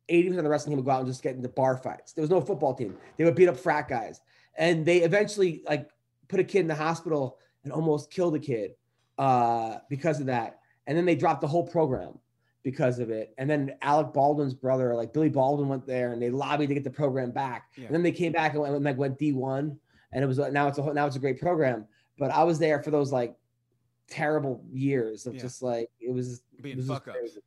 80% of the wrestling team would go out and just get into bar fights. There was no football team. They would beat up frat guys. And they eventually like put a kid in the hospital and almost killed a kid uh, because of that. And then they dropped the whole program because of it. And then Alec Baldwin's brother, like Billy Baldwin, went there and they lobbied to get the program back. Yeah. And then they came back and went, and like went D1, and it was now it's a whole, now it's a great program. But I was there for those like terrible years of yeah. just like it was being fuck ups.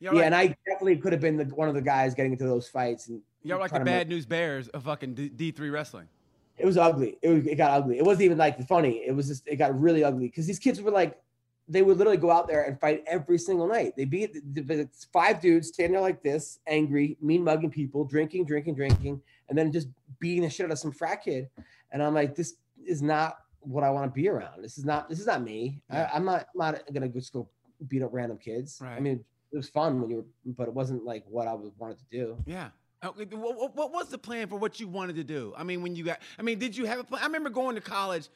Yeah, right. and I definitely could have been the, one of the guys getting into those fights. And you're like the bad make... news bears of fucking D three wrestling. It was ugly. It, was, it got ugly. It wasn't even like funny. It was just it got really ugly because these kids were like, they would literally go out there and fight every single night. They beat five dudes standing there like this, angry, mean mugging people, drinking, drinking, drinking, and then just beating the shit out of some frat kid. And I'm like, this is not what I want to be around. This is not. This is not me. Yeah. I, am not. I'm not gonna just go beat up random kids. Right. I mean, it was fun when you were, but it wasn't like what I wanted to do. Yeah. Uh, what, what, was the plan for what you wanted to do? I mean, when you got, I mean, did you have a plan? I remember going to college.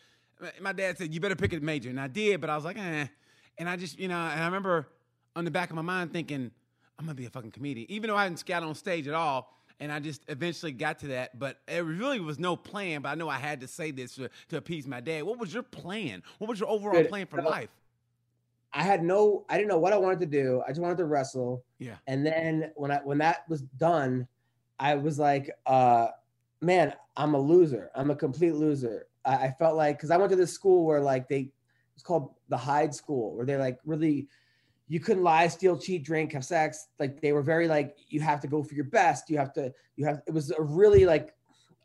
My dad said you better pick a major, and I did, but I was like, eh. And I just, you know, and I remember on the back of my mind thinking, I'm gonna be a fucking comedian, even though I hadn't got on stage at all. And I just eventually got to that, but it really was no plan. But I know I had to say this to, to appease my dad. What was your plan? What was your overall plan for life? I had no, I didn't know what I wanted to do. I just wanted to wrestle. Yeah. And then when I when that was done, I was like, uh, man, I'm a loser. I'm a complete loser. I, I felt like because I went to this school where like they it's called the Hyde School, where they're like really you couldn't lie, steal, cheat, drink, have sex. Like they were very like you have to go for your best. You have to you have it was a really like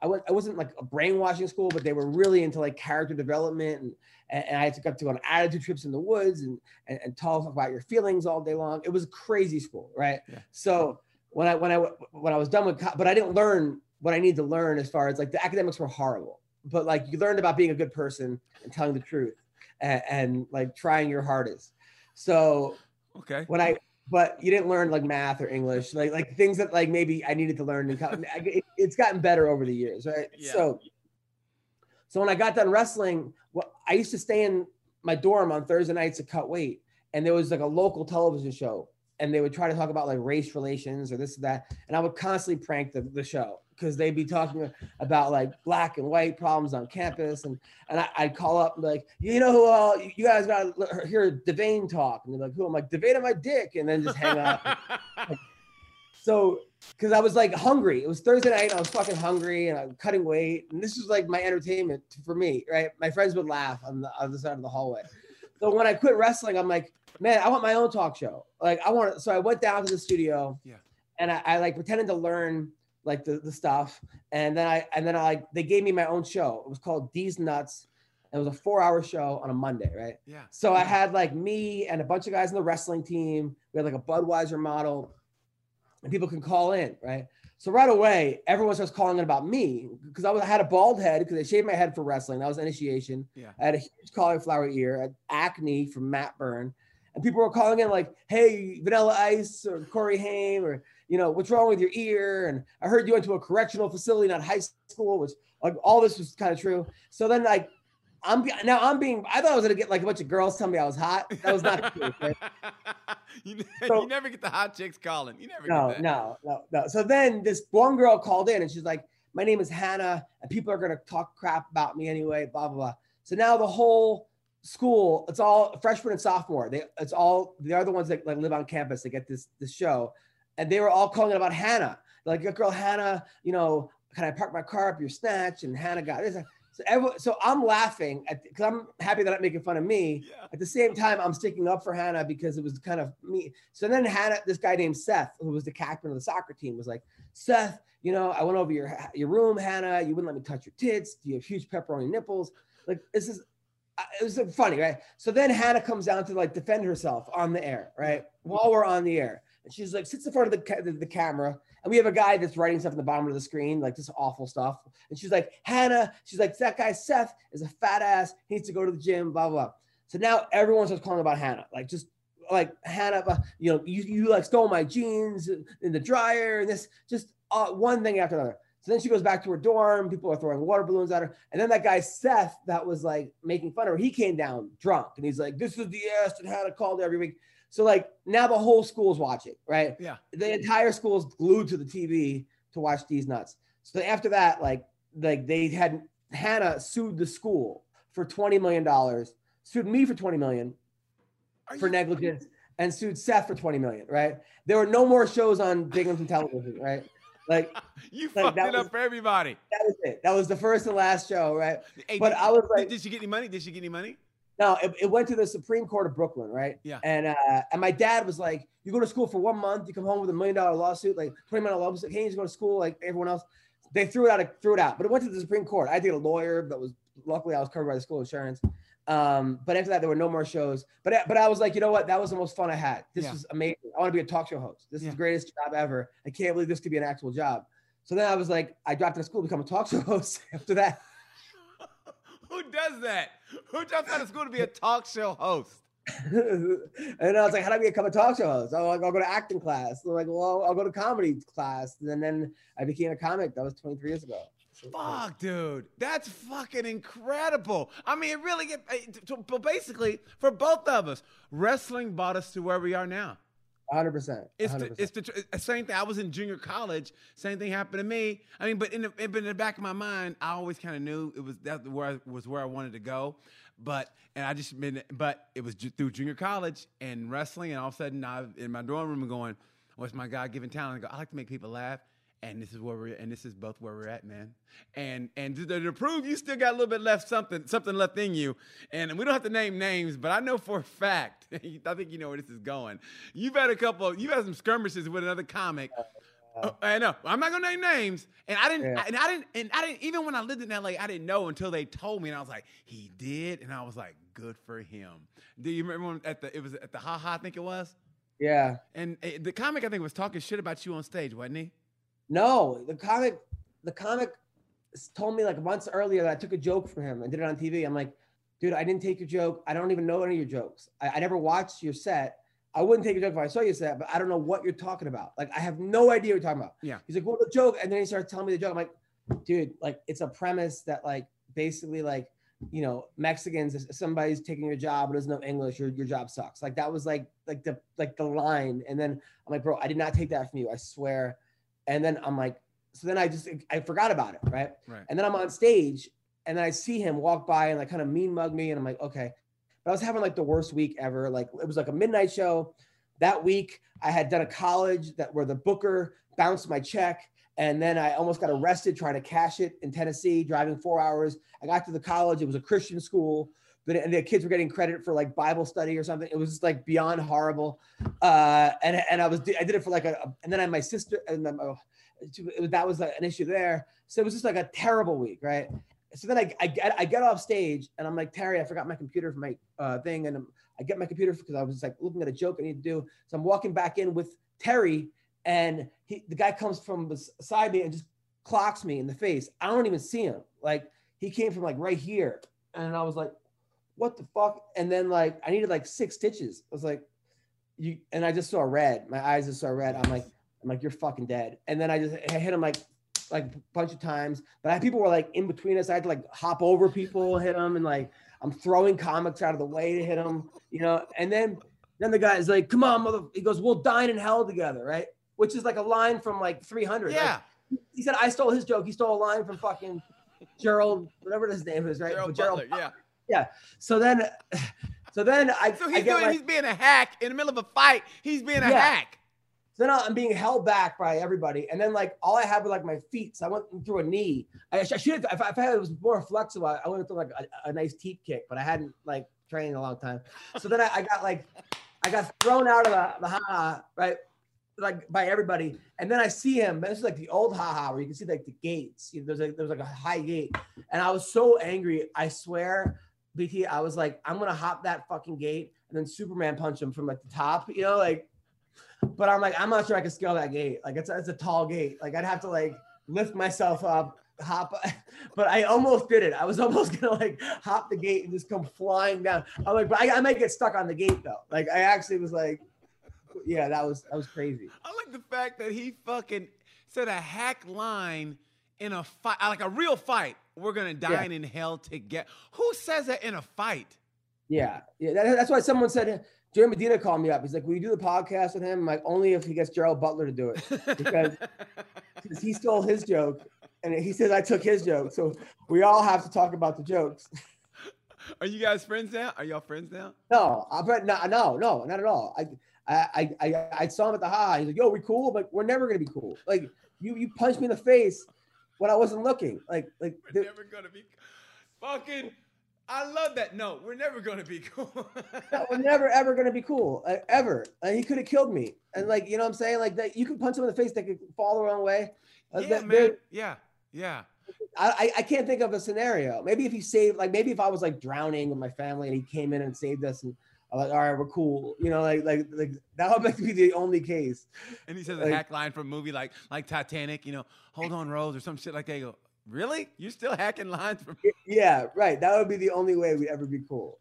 I went I wasn't like a brainwashing school, but they were really into like character development and and, and I had to go to on attitude trips in the woods and, and and talk about your feelings all day long. It was a crazy school, right? Yeah. So when I when I when I was done with, but I didn't learn what I need to learn as far as like the academics were horrible, but like you learned about being a good person and telling the truth and, and like trying your hardest. So Okay. when I but you didn't learn like math or English, like like things that like maybe I needed to learn. *laughs* It- it's gotten better over the years, right? Yeah. So, so when I got done wrestling, well, I used to stay in my dorm on Thursday nights to cut weight, and there was like a local television show, and they would try to talk about like race relations or this or that, and I would constantly prank the, the show because they'd be talking about like black and white problems on campus, and and I, I'd call up and be like, you know who all you guys got to hear Devane talk, and they're like, who? I'm like Devane on my dick, and then just hang up. *laughs* So, because I was like hungry, it was Thursday night. And I was fucking hungry, and I'm cutting weight, and this was like my entertainment for me, right? My friends would laugh on the other side of the hallway. So when I quit wrestling, I'm like, man, I want my own talk show. Like I want. So I went down to the studio, Yeah. and I, I like pretended to learn like the, the stuff, and then I and then I like they gave me my own show. It was called These Nuts. It was a four hour show on a Monday, right? yeah. So I had like me and a bunch of guys in the wrestling team. We had like a Budweiser model, and people can call in, right? So right away, everyone starts calling in about me because I was I had a bald head because they shaved my head for wrestling. That was initiation. Yeah. I had a huge cauliflower ear, had acne from mat burn, and people were calling in like, "Hey, Vanilla Ice or Corey Haim or you know what's wrong with your ear?" And I heard you went to a correctional facility, not high school, which like all this was kind of true. So then like I'm now I'm being I thought I was gonna get like a bunch of girls tell me I was hot. That was not *laughs* case. Right? you, So- you never get the hot chicks calling. You never No, get that. no, no, no. So then this one girl called in and she's like, My name is Hannah, and people are gonna talk crap about me anyway, blah blah blah. So now the whole school, it's all freshman and sophomore. They it's all they are the ones that like live on campus. They get this this show. And they were all calling it about Hannah. Like, girl, Hannah, you know, can I park my car up your snatch? And Hannah got this. So everyone, so I'm laughing because I'm happy that I'm making fun of me. Yeah. At the same time, I'm sticking up for Hannah because it was kind of me. So then Hannah, this guy named Seth, who was the captain of the soccer team, was like, Seth, you know, I went over your your room, Hannah. You wouldn't let me touch your tits. You have huge pepperoni nipples. Like this is, uh, it was funny, right? So then Hannah comes down to like defend herself on the air, right? While we're on the air, and she's like sits in front of the ca- the, the camera, and we have a guy that's writing stuff in the bottom of the screen, like this awful stuff. And she's like, Hannah, she's like, that guy Seth is a fat ass. He needs to go to the gym, blah blah. blah. So now everyone starts calling about Hannah, like just like Hannah, uh, you know, you, you like stole my jeans in the dryer, and this just uh, one thing after another. So then she goes back to her dorm. People are throwing water balloons at her, and then that guy Seth, that was like making fun of her, he came down drunk, and he's like, "This is the ass that Hannah called every week." So like now the whole school's watching, right? Yeah. The entire school's glued to the TV to watch these nuts. So after that, like like they had Hannah sued the school for twenty million dollars, sued me for twenty million Are for you- negligence, and sued Seth for twenty million. Right? There were no more shows on Binghamton *laughs* Television. Right? Like *laughs* You like, fucked it was- up for everybody. that was it. That was the first and last show. Right? Hey, But did, I was like- did she get any money? Did she get any money? No, it, it went to the Supreme Court of Brooklyn, right? Yeah. And uh, and my dad was like, "You go to school for one month, you come home with a million dollar lawsuit, like twenty million dollars. Can't you go to school like everyone else?" They threw it out, threw it out, but it went to the Supreme Court. I did a lawyer, that was luckily I was covered by the school insurance. Um, but after that, there were no more shows. But but I was like, you know what? That was the most fun I had. This Yeah. was amazing. I want to be a talk show host. This Yeah. is the greatest job ever. I can't believe this could be an actual job. So then I was like, I dropped out of school to become a talk show *laughs* host. After that, Who does that? Who jumps out of school to be a talk show host? *laughs* and I was like, how do I become a talk show host? I'm like, I'll go to acting class. They're like, well, I'll go to comedy class. And then I became a comic. That was 23 years ago. Fuck, dude, that's fucking incredible. I mean, it really get. eh, But basically, for both of us, wrestling brought us to where we are now. Hundred percent. It's the, it's the tr- same thing. I was in junior college. Same thing happened to me. I mean, but in the, but in the back of my mind, I always kind of knew it was that where I, was where I wanted to go. But and I just been, but it was ju- through junior college and wrestling, and all of a sudden, I in my dorm room going, "What's my God given talent?" I go, "I like to make people laugh." And this is where we're and this is both where we're at man and and to, to, prove you still got a little bit left something something left in you and we don't have to name names but i know for a fact *laughs* i think you know where this is going you've had a couple you've had some skirmishes with another comic uh, I know. I'm not gonna name names, and I didn't, yeah. and I didn't, and I didn't. Even when I lived in LA, I didn't know until they told me, and I was like, "He did," and I was like, "Good for him." Do you remember at the? It was at the Ha Ha, I think it was. Yeah. And uh, the comic, I think, was talking shit about you on stage, wasn't he? No, the comic, the comic told me like months earlier that I took a joke from him and did it on TV. I'm like, dude, I didn't take your joke. I don't even know any of your jokes. I, I never watched your set. I wouldn't take a joke if I saw your set, but I don't know what you're talking about. Like, I have no idea what you're talking about. Yeah. He's like, well, the joke. And then he started telling me the joke. I'm like, dude, like, it's a premise that, like, basically, like, you know, Mexicans, somebody's taking your job doesn't know English, your, your job sucks. Like, that was like, like the, like the line. And then I'm like, bro, I did not take that from you. I swear. And then I'm like, so then I just I forgot about it, right? Right. And then I'm on stage, and then I see him walk by and like kind of mean mug me, and I'm like, okay. But I was having like the worst week ever. Like it was like a midnight show. That week, I had done a college that where the booker bounced my check, and then I almost got arrested trying to cash it in Tennessee, driving four hours. I got to the college. It was a Christian school but the kids were getting credit for like Bible study or something. It was just like beyond horrible. Uh, and and I was I did it for like a and then I my sister and then, oh, that was like an issue there. So it was just like a terrible week, right? So then I, I get I get off stage and I'm like Terry, I forgot my computer for my uh, thing, and I'm, I get my computer because I was like looking at a joke I need to do. So I'm walking back in with Terry, and he, the guy comes from beside me and just clocks me in the face. I don't even see him. Like he came from like right here, and I was like, "What the fuck?" And then like I needed like six stitches. I was like, "You," and I just saw red. My eyes just saw red. I'm like, I'm like, you're fucking dead. And then I just I hit him like like a bunch of times. But I, people were like in between us. I had to like hop over people, hit them, and like I'm throwing comics out of the way to hit them, you know. And then then the guy's like, "Come on, mother," he goes, "We'll dine in hell together," right? Which is like a line from like 300. Yeah. Like, he said I stole his joke. He stole a line from fucking Gerald, whatever his name is, right? Gerald, Gerald Butler, yeah. Yeah. So then, so then I. So he's I doing. he's being a hack in the middle of a fight. He's being a yeah. hack. So then I'm being held back by everybody. And then like all I have was like my feet. So I went through a knee. I, I should have, if I, if I was more flexible, I would have done like a, a, nice teep kick, but I hadn't like trained in a long time. So then I, I got like, I got thrown out of the, the ha right? Like by everybody. And then I see him. And This is like the old haha where you can see like the gates. You know, there's like, there's like a high gate. And I was so angry. I swear, BT, I was like, I'm to hop that fucking gate and then Superman punch him from like the top, you know, like but I'm like, I'm not sure I can scale that gate. Like it's a, it's a tall gate. Like I'd have to like lift myself up, hop. *laughs* But I almost did it. I was *laughs* almost gonna like hop the gate and just come flying down. I'm like, but I, I might get stuck on the gate though. Like I actually was like, yeah, that was that was crazy. I like the fact that he fucking said a hack line in a fight, like a real fight. We're gonna dine yeah. in hell together. Who says that in a fight? Yeah, yeah. That, that's why someone said Jerry Medina called me up. He's like, "Will you do the podcast with him?" I'm like, "Only if he gets Gerald Butler to do it because *laughs* he stole his joke, and he says I took his joke. So we all have to talk about the jokes." Are you guys friends now? Are y'all friends now? No, I but no, no, no, not at all. I, I, I, I saw him at the high. He's like, "Yo, we cool?" But we're never gonna be cool. Like you, you punched me in the face when I wasn't looking. Like, like we're never gonna be fucking I love that. No, we're never going to be *laughs* cool. no, we're never ever going to be cool, uh, ever. And he could have killed me. And like you know, what I'm saying like that. You could punch him in the face that could fall the wrong way. Uh, yeah, that, man. Yeah, yeah. I, I can't think of a scenario. Maybe if he saved, like maybe if I was like drowning with my family and he came in and saved us, and I'm like, all right, we're cool. You know, like like like that would make be the only case. And he says like, a hack line from a movie like like Titanic. You know, hold on, Rose, or some shit like that. You go, Really? You're still hacking lines from? Yeah, right. That would be the only way we'd ever be cool.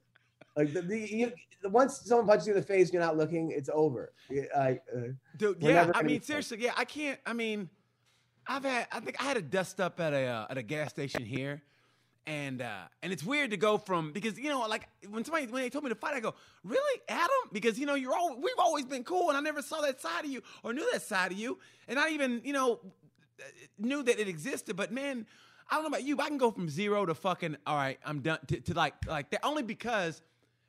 Like the, the, you, once someone punches you in the face, you're not looking. It's over. Uh, Dude, yeah. I mean, seriously, yeah. I can't. I mean, I've had. I think I had a dust up at a uh, at a gas station here, and uh, and it's weird to go from because you know like when somebody when they told me to fight, I go really Adam because you know you're all we've always been cool and I never saw that side of you or knew that side of you and I even you know knew that it existed, but man. I don't know about you, but I can go from zero to fucking all right. I'm done to, to like like that only because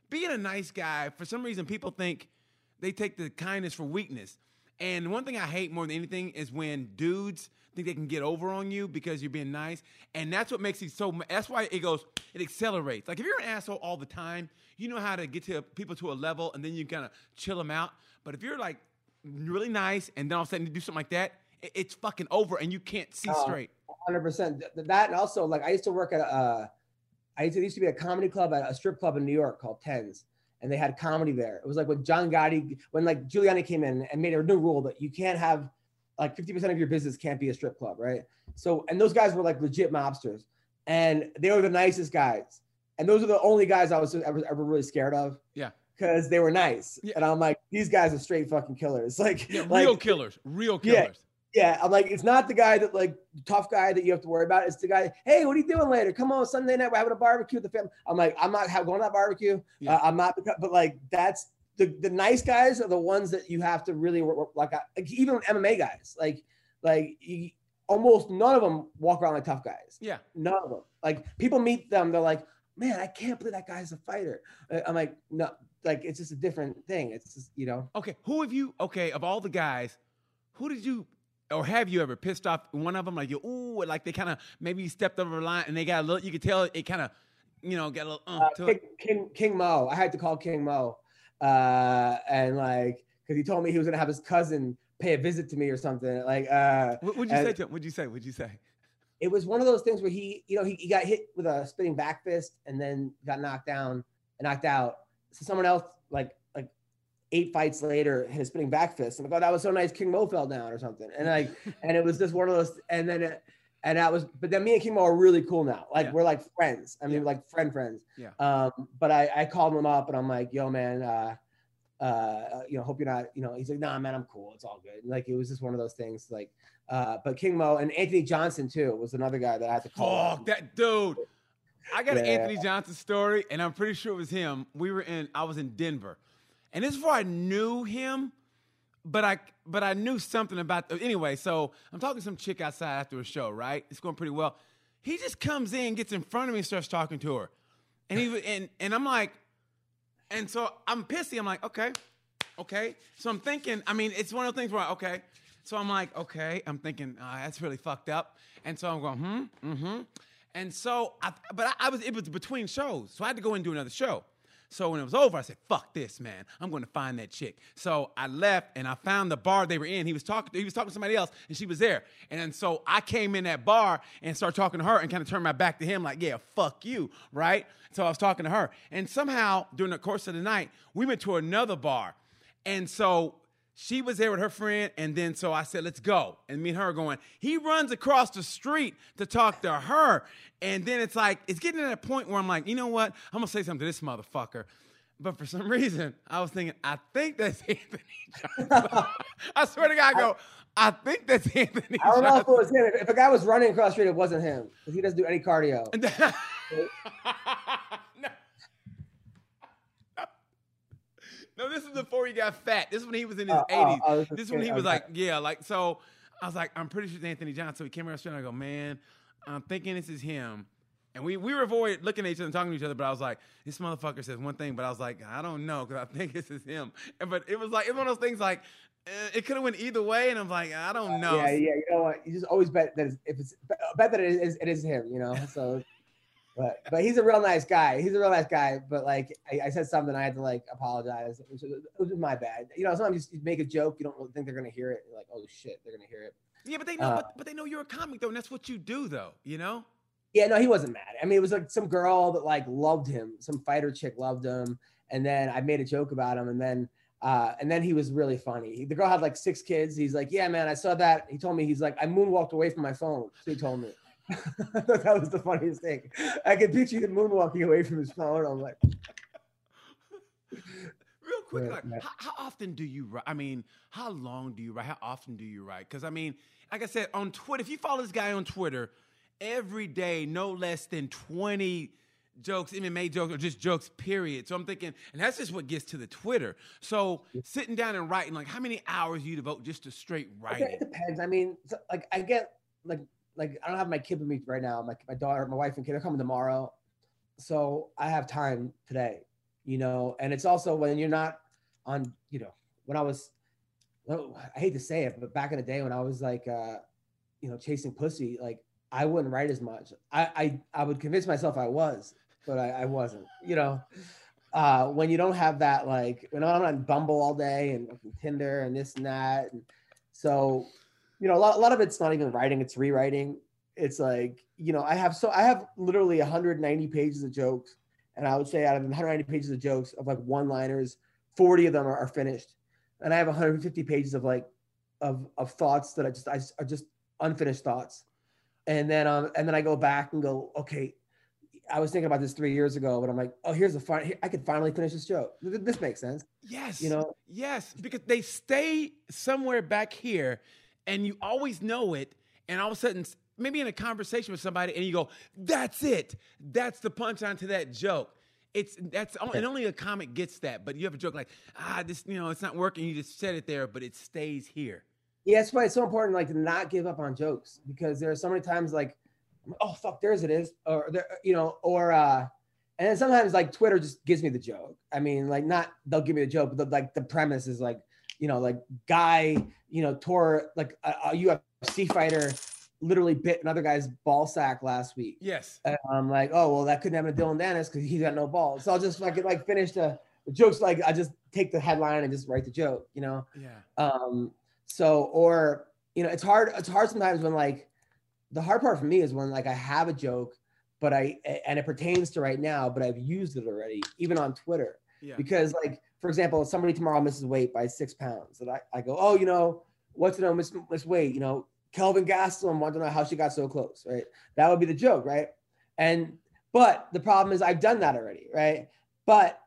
being a nice guy for some reason people think they take the kindness for weakness. And one thing I hate more than anything is when dudes think they can get over on you because you're being nice, and that's what makes it so. That's why it goes. It accelerates. Like if you're an asshole all the time, you know how to get to people to a level, and then you kind of chill them out. But if you're like really nice, and then all of a sudden you do something like that, it, it's fucking over, and you can't see Uh, straight. Hundred percent. That and also like I used to work at uh, I used to, used to be a comedy club at a strip club in New York called Tens, and they had comedy there. It was like when John Gotti, when like Giuliani came in and made a new rule that you can't have like fifty percent of your business can't be a strip club, right? So and those guys were like legit mobsters, and they were the nicest guys, and those are the only guys I was ever ever really scared of. Yeah. Because they were nice, Yeah. and I'm like, these guys are straight fucking killers. *laughs* Like, Yeah, like real killers, real killers. yeah, yeah. I'm like, it's not the guy that like tough guy that you have to worry about. It's the guy. Hey, what are you doing later? Come on, Sunday night we're having a barbecue with the family. I'm like, I'm not going to that barbecue. Yeah. Uh, I'm not, but like that's the the nice guys are the ones that you have to really work, work- like, uh, like even MMA guys. Like like you, almost none of them walk around like tough guys. Yeah, None of them. Like people meet them, they're like, man, I can't believe that guy's a fighter. I'm like, no, like it's just a different thing. It's just you know. Okay, who have you? Okay, of all the guys, who did you or have you ever pissed off one of them? Like you, ooh, like they kind of maybe stepped over the line and they got a little. You could tell it kind of, you know, got a little. Uh, uh, to King, it. King King Mo. I had to call King Mo, uh, and like because he told me he was gonna have his cousin pay a visit to me or something. Like uh, What would you and- say to him? What'd you say? What'd you say? it was one of those things where he, you know, he, he got hit with a spinning back fist and then got knocked down, and knocked out. So someone else like like eight fights later hit a spinning back fist. I'm like, oh, that was so nice. King Mo fell down or something, and like and it was just one of those. And then it, and that was, but then me and King Mo are really cool now. Like Yeah. we're like friends. I mean, Yeah. like friend friends. Yeah. Um, but I I called him up and I'm like, yo, man. uh uh, you know, hope you're not, you know, he's like, nah, man, I'm cool. It's all good. Like, it was just one of those things. Like, uh, but King Mo and Anthony Johnson too was another guy that I had to call. Fuck that dude. I got an Anthony Johnson story, and I'm pretty sure it was him. We were in. I was in Denver, and this is before I knew him, but I but I knew something about. Anyway, so I'm talking to some chick outside after a show. Right, it's going pretty well. He just comes in, gets in front of me, and starts talking to her, and he *laughs* and and I'm like, and so I'm pissy. I'm like, okay, okay. So I'm thinking. I mean, it's one of those things where I, okay. So I'm like, okay. I'm thinking uh, that's really fucked up. And so I'm going, hmm, mm-hmm. And so, I, but I, I was it was between shows, so I had to go and do another show. So when it was over, I said, "Fuck this, man! I'm going to find that chick." So I left and I found the bar they were in. He was talking. He was talking to somebody else, and she was there. And then so I came in that bar and started talking to her, and kind of turned my back to him, like, "Yeah, fuck you," right? So I was talking to her, and somehow during the course of the night, we went to another bar, and so she was there with her friend, and then so I said, "Let's go." And me and her going. He runs across the street to talk to her, and then it's like it's getting to that point where I'm like, you know what? I'm gonna say something to this motherfucker. But for some *laughs* reason, I was thinking, I think that's *laughs* Anthony Johnson. I swear to God, I go, I think that's *laughs* Anthony I don't know if it was him. If a guy was running across the street, it wasn't him because he doesn't do any cardio. And then- no. This is before he got fat. This is when he was in his oh, 80s. oh, this is when he was like, yeah, like, so I was like, I'm pretty sure it's Anthony Johnson. So he came around the street and I go, man, I'm thinking this is him. And we, we were avoided looking at each other and talking to each other, but I was like, this motherfucker says one thing, but I was like, I don't know, because I *laughs* think this is him. And, but it was like, it's one of those things like, uh, it could have went either way, and I'm like, I don't know. Yeah, yeah. You know what? You just always bet that if it's bet that it is it is him. You know. So, but but he's a real nice guy. He's a real nice guy. But like I, I said something, I had to like apologize. It was, it was my bad. You know, sometimes you make a joke, you don't really think they're gonna hear it. You're like, oh shit, they're gonna hear it. Yeah, but they know, Uh, but, but they know you're a comic though, and that's what you do though. You know? Yeah, no, he wasn't mad. I mean, it was like some girl that like loved him, some fighter chick loved him, and then I made a joke about him, and then uh, and then he was really funny. He, the girl had like six kids. He's like, yeah, man, I saw that. He told me he's like, I moonwalked away from my phone. So he told me. *laughs* that was the funniest thing. I could picture him moonwalking away from his phone. I'm like, *laughs* Real quick, Yeah, like, yeah. how, how often do you write? I mean, how long do you write? How often do you write? Because I mean, like I said, on Twitter, if you follow this guy on Twitter, every day no less than 20 jokes, MMA jokes, or just jokes, period. So I'm thinking, and that's just what gets to the Twitter. So sitting down and writing, like how many hours you devote just to straight writing? It depends. I mean, like I get like like I don't have my kid with me right now. My my daughter, my wife and kid are coming tomorrow, so I have time today. You know, and it's also when you're not on. You know, when I was, I hate to say it, but back in the day when I was like, uh, you know, chasing pussy, like I wouldn't write as much. I I, I would convince myself I was, but I, I wasn't. You know, uh, when you don't have that, like when I'm on Bumble all day and Tinder and this and that, and so you know, a lot, a lot of it's not even writing; it's rewriting. It's like you know, I have so I have literally 190 pages of jokes, and I would say out of 190 pages of jokes of like one-liners, 40 of them are, are finished, and I have 150 pages of like of of thoughts that I just I are just unfinished thoughts, and then um and then I go back and go, okay, I was thinking about this three years ago, but I'm like, oh, here's the fun. I could finally finish this joke. This makes sense. Yes. You know. Yes, because they stay somewhere back here, and you always know it, and all of a sudden, maybe in a conversation with somebody, and you go, "That's it. That's the punchline to that joke." It's that's and only a comic gets that. But you have a joke like, "Ah, this, you know, it's not working." You just said it there, but it stays here. Yeah, that's why it's so important, like to not give up on jokes because there are so many times like oh fuck, there's it is, or there, you know, or uh, and then sometimes like Twitter just gives me the joke. I mean, like not they'll give me the joke, but the, like the premise is like, you know, like guy, you know, tore like a, a UFC fighter literally bit another guy's ball sack last week. Yes. And I'm like, oh well, that couldn't happen to Dillon Danis because he's got no balls. So I'll just fucking like finish the, the jokes. Like I just take the headline and just write the joke, you know. Yeah. Um. So or you know, it's hard. It's hard sometimes when like the hard part for me is when like I have a joke, but I and it pertains to right now, but I've used it already, even on Twitter. Yeah. Because like, for example, somebody tomorrow misses weight by six pounds, and I, I go, oh, you know, what's to know miss miss weight? You know, Kelvin Gastelum want to know how she got so close, right? That would be the joke, right? And but the problem is I've done that already, right? But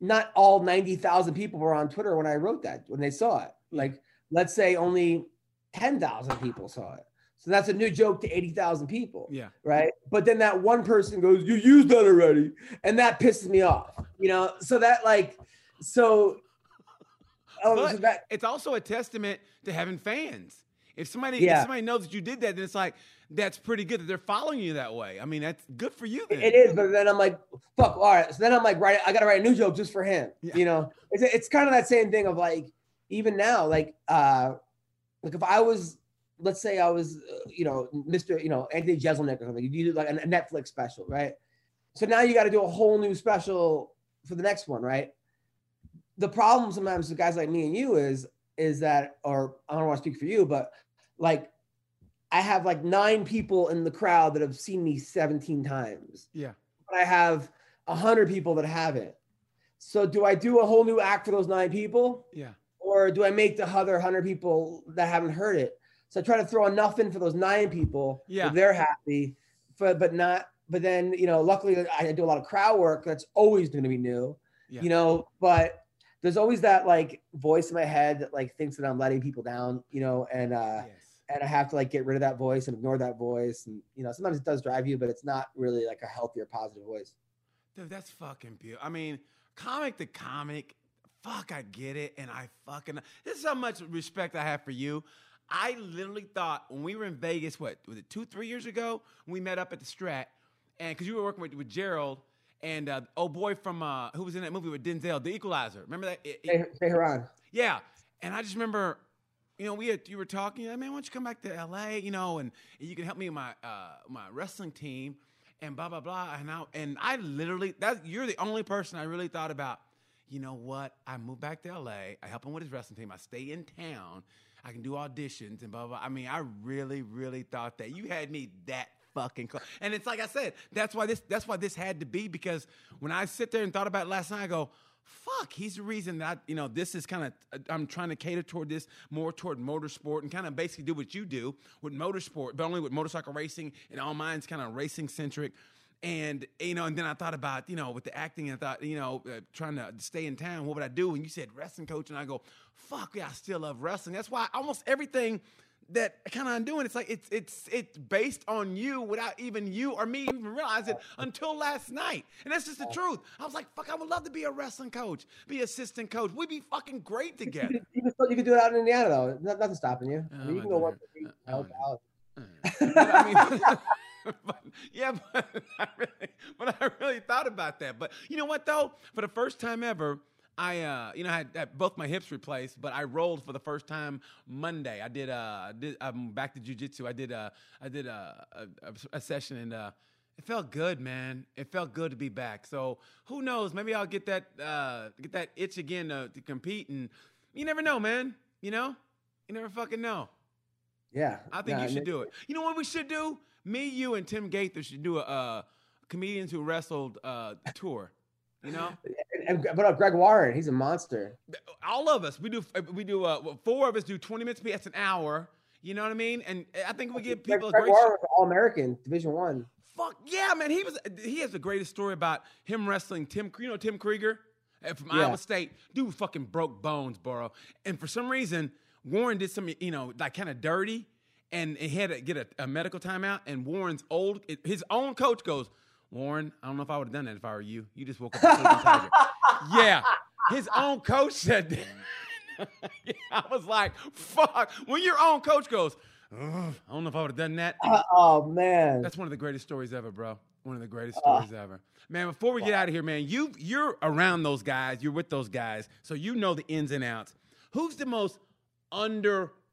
not all 90,000 people were on Twitter when I wrote that, when they saw it. Like, let's say only 10,000 people saw it. So that's a new joke to 80,000 people. Yeah. Right. But then that one person goes, You used that already. And that pisses me off. You know, so that like, so, oh, but so that, it's also a testament to having fans. If somebody, yeah. if somebody knows that you did that, then it's like, that's pretty good that they're following you that way. I mean, that's good for you. Then. It is, but then I'm like, fuck. All right. So then I'm like, right, I got to write a new joke just for him. Yeah. You know, it's, it's kind of that same thing of like, even now, like, uh, like if I was let's say I was, uh, you know, Mr. You know, Anthony Jeselnik or something. You do like a Netflix special, right? So now you got to do a whole new special for the next one, right? The problem sometimes with guys like me and you is is that, or I don't want to speak for you, but like I have like nine people in the crowd that have seen me 17 times. Yeah. But I have a hundred people that haven't. So do I do a whole new act for those nine people? Yeah. Or do I make the other hundred people that haven't heard it? So I try to throw enough in for those nine people. Yeah. So they're happy, but but not. But then you know, luckily I do a lot of crowd work. That's always going to be new. Yeah. You know, but there's always that like voice in my head that like thinks that I'm letting people down. You know, and uh, yes. and I have to like get rid of that voice and ignore that voice. And you know, sometimes it does drive you, but it's not really like a healthy or positive voice. Dude, that's fucking beautiful. I mean, comic to comic, fuck, I get it, and I fucking. This is how much respect I have for you. I literally thought when we were in Vegas, what was it, two, three years ago? We met up at the Strat, and because you were working with, with Gerald and uh, oh boy from uh, who was in that movie with Denzel, The Equalizer. Remember that? It, it, Tehran. Yeah, and I just remember, you know, we had, you were talking, man, why don't you come back to L.A. You know, and, and you can help me with my uh, my wrestling team and blah blah blah. And I and I literally that you're the only person I really thought about. You know what? I moved back to L.A. I help him with his wrestling team. I stay in town I can do auditions and blah, blah. I mean, I really, really thought that you had me that fucking close. And it's like I said, that's why this that's why this had to be because when I sit there and thought about it last night, I go, fuck, he's the reason that you know this is kind of I'm trying to cater toward this more toward motorsport and kind of basically do what you do with motorsport, but only with motorcycle racing and all mine's kind of racing centric. And you know, and then I thought about you know with the acting, and I thought you know uh, trying to stay in town. What would I do? And you said wrestling coach, and I go, fuck yeah, I still love wrestling. That's why almost everything that kind of undoing. It's like it's it's it's based on you without even you or me even realizing until last night. And that's just the truth. I was like, fuck, I would love to be a wrestling coach, be assistant coach. We'd be fucking great You together. could, you, could, you could do it out in Indiana though. No- Nothing's stopping you. I Oh, mean, you can go God. work for me. Help oh, out. Oh, I mean, *laughs* but, yeah, but *laughs* I, really, but I really thought about that. But you know what though? For the first time ever, I uh, you know I had, had both my hips replaced, but I rolled for the first time Monday. I did uh, did I'm back to jujitsu. I did uh, I did uh, a, a, a session and uh. It felt good, man. It felt good to be back. So who knows? Maybe I'll get that uh, get that itch again to, to compete. And you never know, man. You know, you never fucking know. Yeah. I think Nah, you should do it. You know what we should do? Me, you, and Tim Gaither should do a uh, comedians who wrestled uh, tour. You know, *laughs* And, uh, Greg Warren, he's a monster. all of us. We do. We do. Uh, four of us do twenty minutes. That's an hour. You know what I mean? And I think we give Greg, people a Greg great. Warren was All American, Division One. Fuck yeah, man. He was. He has the greatest story about him wrestling Tim. You know Tim Krieger uh, from Yeah. Iowa State. Dude fucking broke bones, bro. And for some reason, Warren did some, you know, like kind of dirty, and he had to get a, a medical timeout. And Warren's old, his own coach goes, Warren, I don't know if I would have done that if I were you. You just woke up tiger. *laughs* Yeah, his own coach said that. *laughs* yeah, I was like, fuck. When your own coach goes, I don't know if I would have done that. oh man. That's one of the greatest stories ever, bro. One of the greatest Uh, stories ever. Man, before we get out of here, man, you you're around those guys, you're with those guys, so you know the ins and outs. Who's the most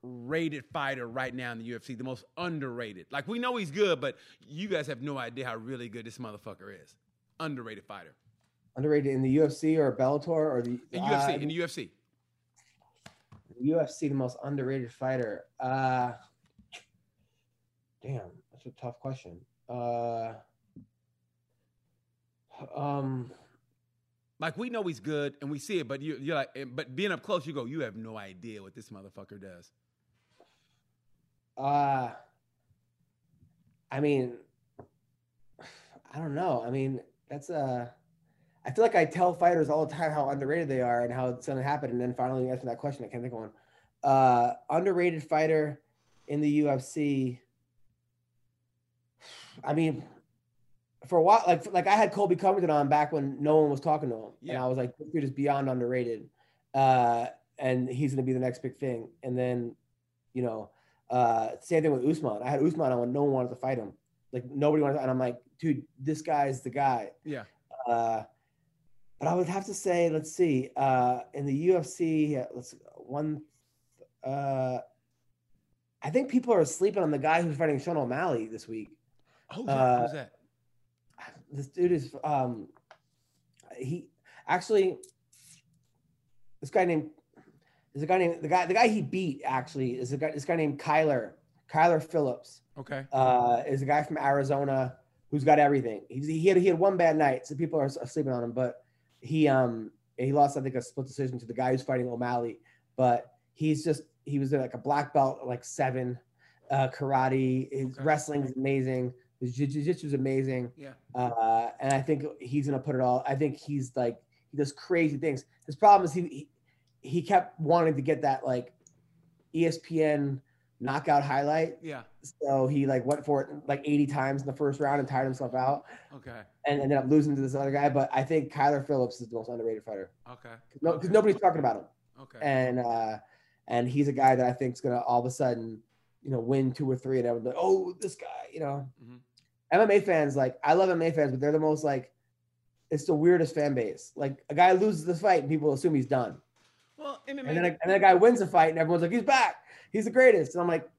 underrated fighter right now in the UFC? The most underrated. Like we know he's good, but you guys have no idea how really good this motherfucker is. Underrated fighter. Underrated in the UFC or Bellator or the In uh, UFC, in the UFC. UFC, the most underrated fighter. Uh, damn, that's a tough question. Uh, um, Like we know he's good and we see it, but you, you're like, but being up close, you go, you have no idea what this motherfucker does. Uh, I mean, *sighs* I don't know. I mean, that's a. I feel like I tell fighters all the time how underrated they are and how it's going to happen, and then finally you answer that question. I can't think of one. Uh, underrated fighter in the UFC. *sighs* I mean, for a while, like like I had Colby Covington on back when no one was talking to him, and I was like, this dude is beyond underrated, uh, and he's going to be the next big thing. And then, you know, uh, same thing with Usman. I had Usman on when no one wanted to fight him, like nobody wanted, to, and I'm like, dude, this guy's the guy. Yeah. Uh, but I would have to say, let's see, uh, in the UFC, let's one. Uh, I think people are sleeping on the guy who's fighting Sean O'Malley this week. Who's that? Uh, Who's that? This dude is um, he actually this guy named there's a guy named the guy the guy he beat actually is a guy this guy named Kyler Kyler Phillips Okay. uh, is a guy from Arizona who's got everything. He's, he had he had one bad night, so people are sleeping on him. But he um he lost I think a split decision to the guy who's fighting O'Malley. But he's just he was like a black belt like seven, uh, karate. His Okay. wrestling is amazing. His jiu- jiu-jitsu is amazing. Yeah. Uh, and I think he's gonna put it all. I think he's like he does crazy things. His problem is he he, he kept wanting to get that like ESPN knockout highlight. Yeah. So he like went for it like 80 times in the first round and tired himself out Okay. and ended up losing to this other guy. But I think Kyler Phillips is the most underrated fighter Okay. because no, 'cause Okay. nobody's talking about him. Okay. And uh, and he's a guy that I think is gonna all of a sudden, you know, win two or three and everyone's like, oh, this guy, you know. Mhm. MMA fans, like I love MMA fans, but they're the most like it's the weirdest fan base. Like a guy loses the fight and people assume he's done. Well, MMA. And then, a, and then a guy wins a fight and everyone's like, he's back. He's the greatest. And I'm like,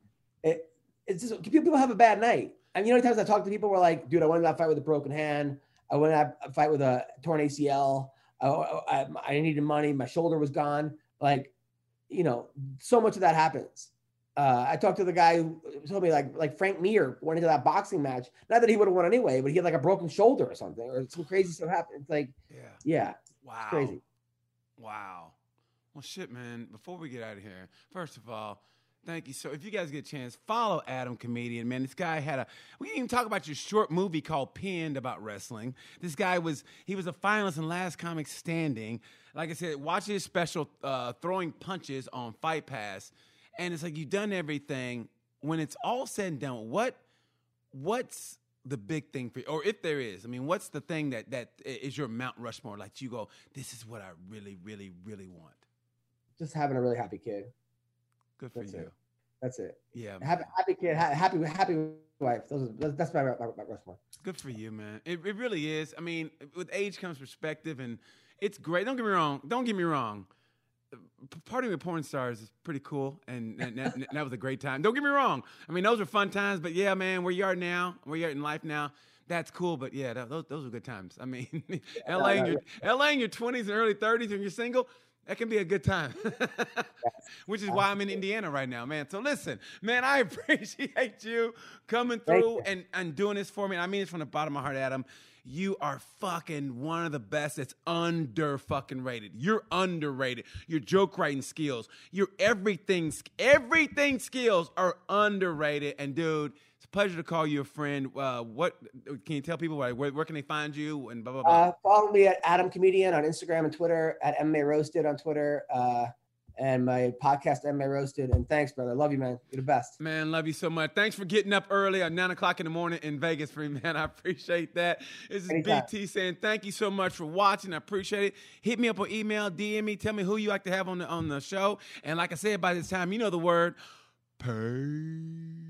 it, it's just people have a bad night. And you know, how times I talk to people who are like, dude, I went in that fight with a broken hand. I went in that fight with a torn ACL. I, I, I needed money. My shoulder was gone. Like, you know, so much of that happens. Uh, I talked to the guy who told me like like Frank Mir went into that boxing match. Not that he would have won anyway, but he had like a broken shoulder or something, or some crazy stuff happened. It's like, yeah. yeah, Wow. crazy. Wow. Well, shit, man. Before we get out of here, first of all, thank you. So, if you guys get a chance, follow Adam Comedian. Man, this guy had a. We didn't even talk about your short movie called Pinned about wrestling. This guy was he was a finalist in Last Comic Standing. Like I said, watch his special uh, Throwing Punches on Fight Pass. and it's like you've done everything. When it's all said and done, what what's the big thing for you, or if there is? I mean, what's the thing that that is your Mount Rushmore? Like you go, this is what I really, really, really want. Just having a really happy kid. Good for That's you. it. That's it. Yeah, Happy, happy kid, happy, happy wife. Those are, that's my, my, my Rushmore. good for you, man. It it really is. I mean, with age comes perspective, and it's great. Don't get me wrong. Don't get me wrong. Partying with porn stars is pretty cool, and, and *laughs* that, and that was a great time. Don't get me wrong. I mean, those are fun times, but yeah, man, where you are now, where you're in life now, that's cool. But yeah, that, those those are good times. I mean, *laughs* LA in your LA in your twenties and early thirties when you're single, that can be a good time. *laughs* Which is why I'm in Indiana right now, man. So listen, man, I *laughs* appreciate you coming through you. and, and doing this for me. I mean this from the bottom of my heart, Adam. You are fucking one of the best that's under fucking rated. You're underrated. Your joke writing skills, your everything, everything skills are underrated. And dude, it's a pleasure to call you a friend. Uh, what can you tell people? Where, where can they find you? And blah blah blah. Uh, follow me at Adam Comedian on Instagram and Twitter, at MMA Roasted on Twitter, uh, and my podcast MMA Roasted. And thanks, brother. Love you, man. You're the best. Man, love you so much. Thanks for getting up early at nine o'clock in the morning in Vegas for me, *laughs* man. I appreciate that. This is Anytime. BT saying thank you so much for watching. I appreciate it. Hit me up on email, DM me, tell me who you like to have on the on the show. And like I said, by this time, you know the word. Peace.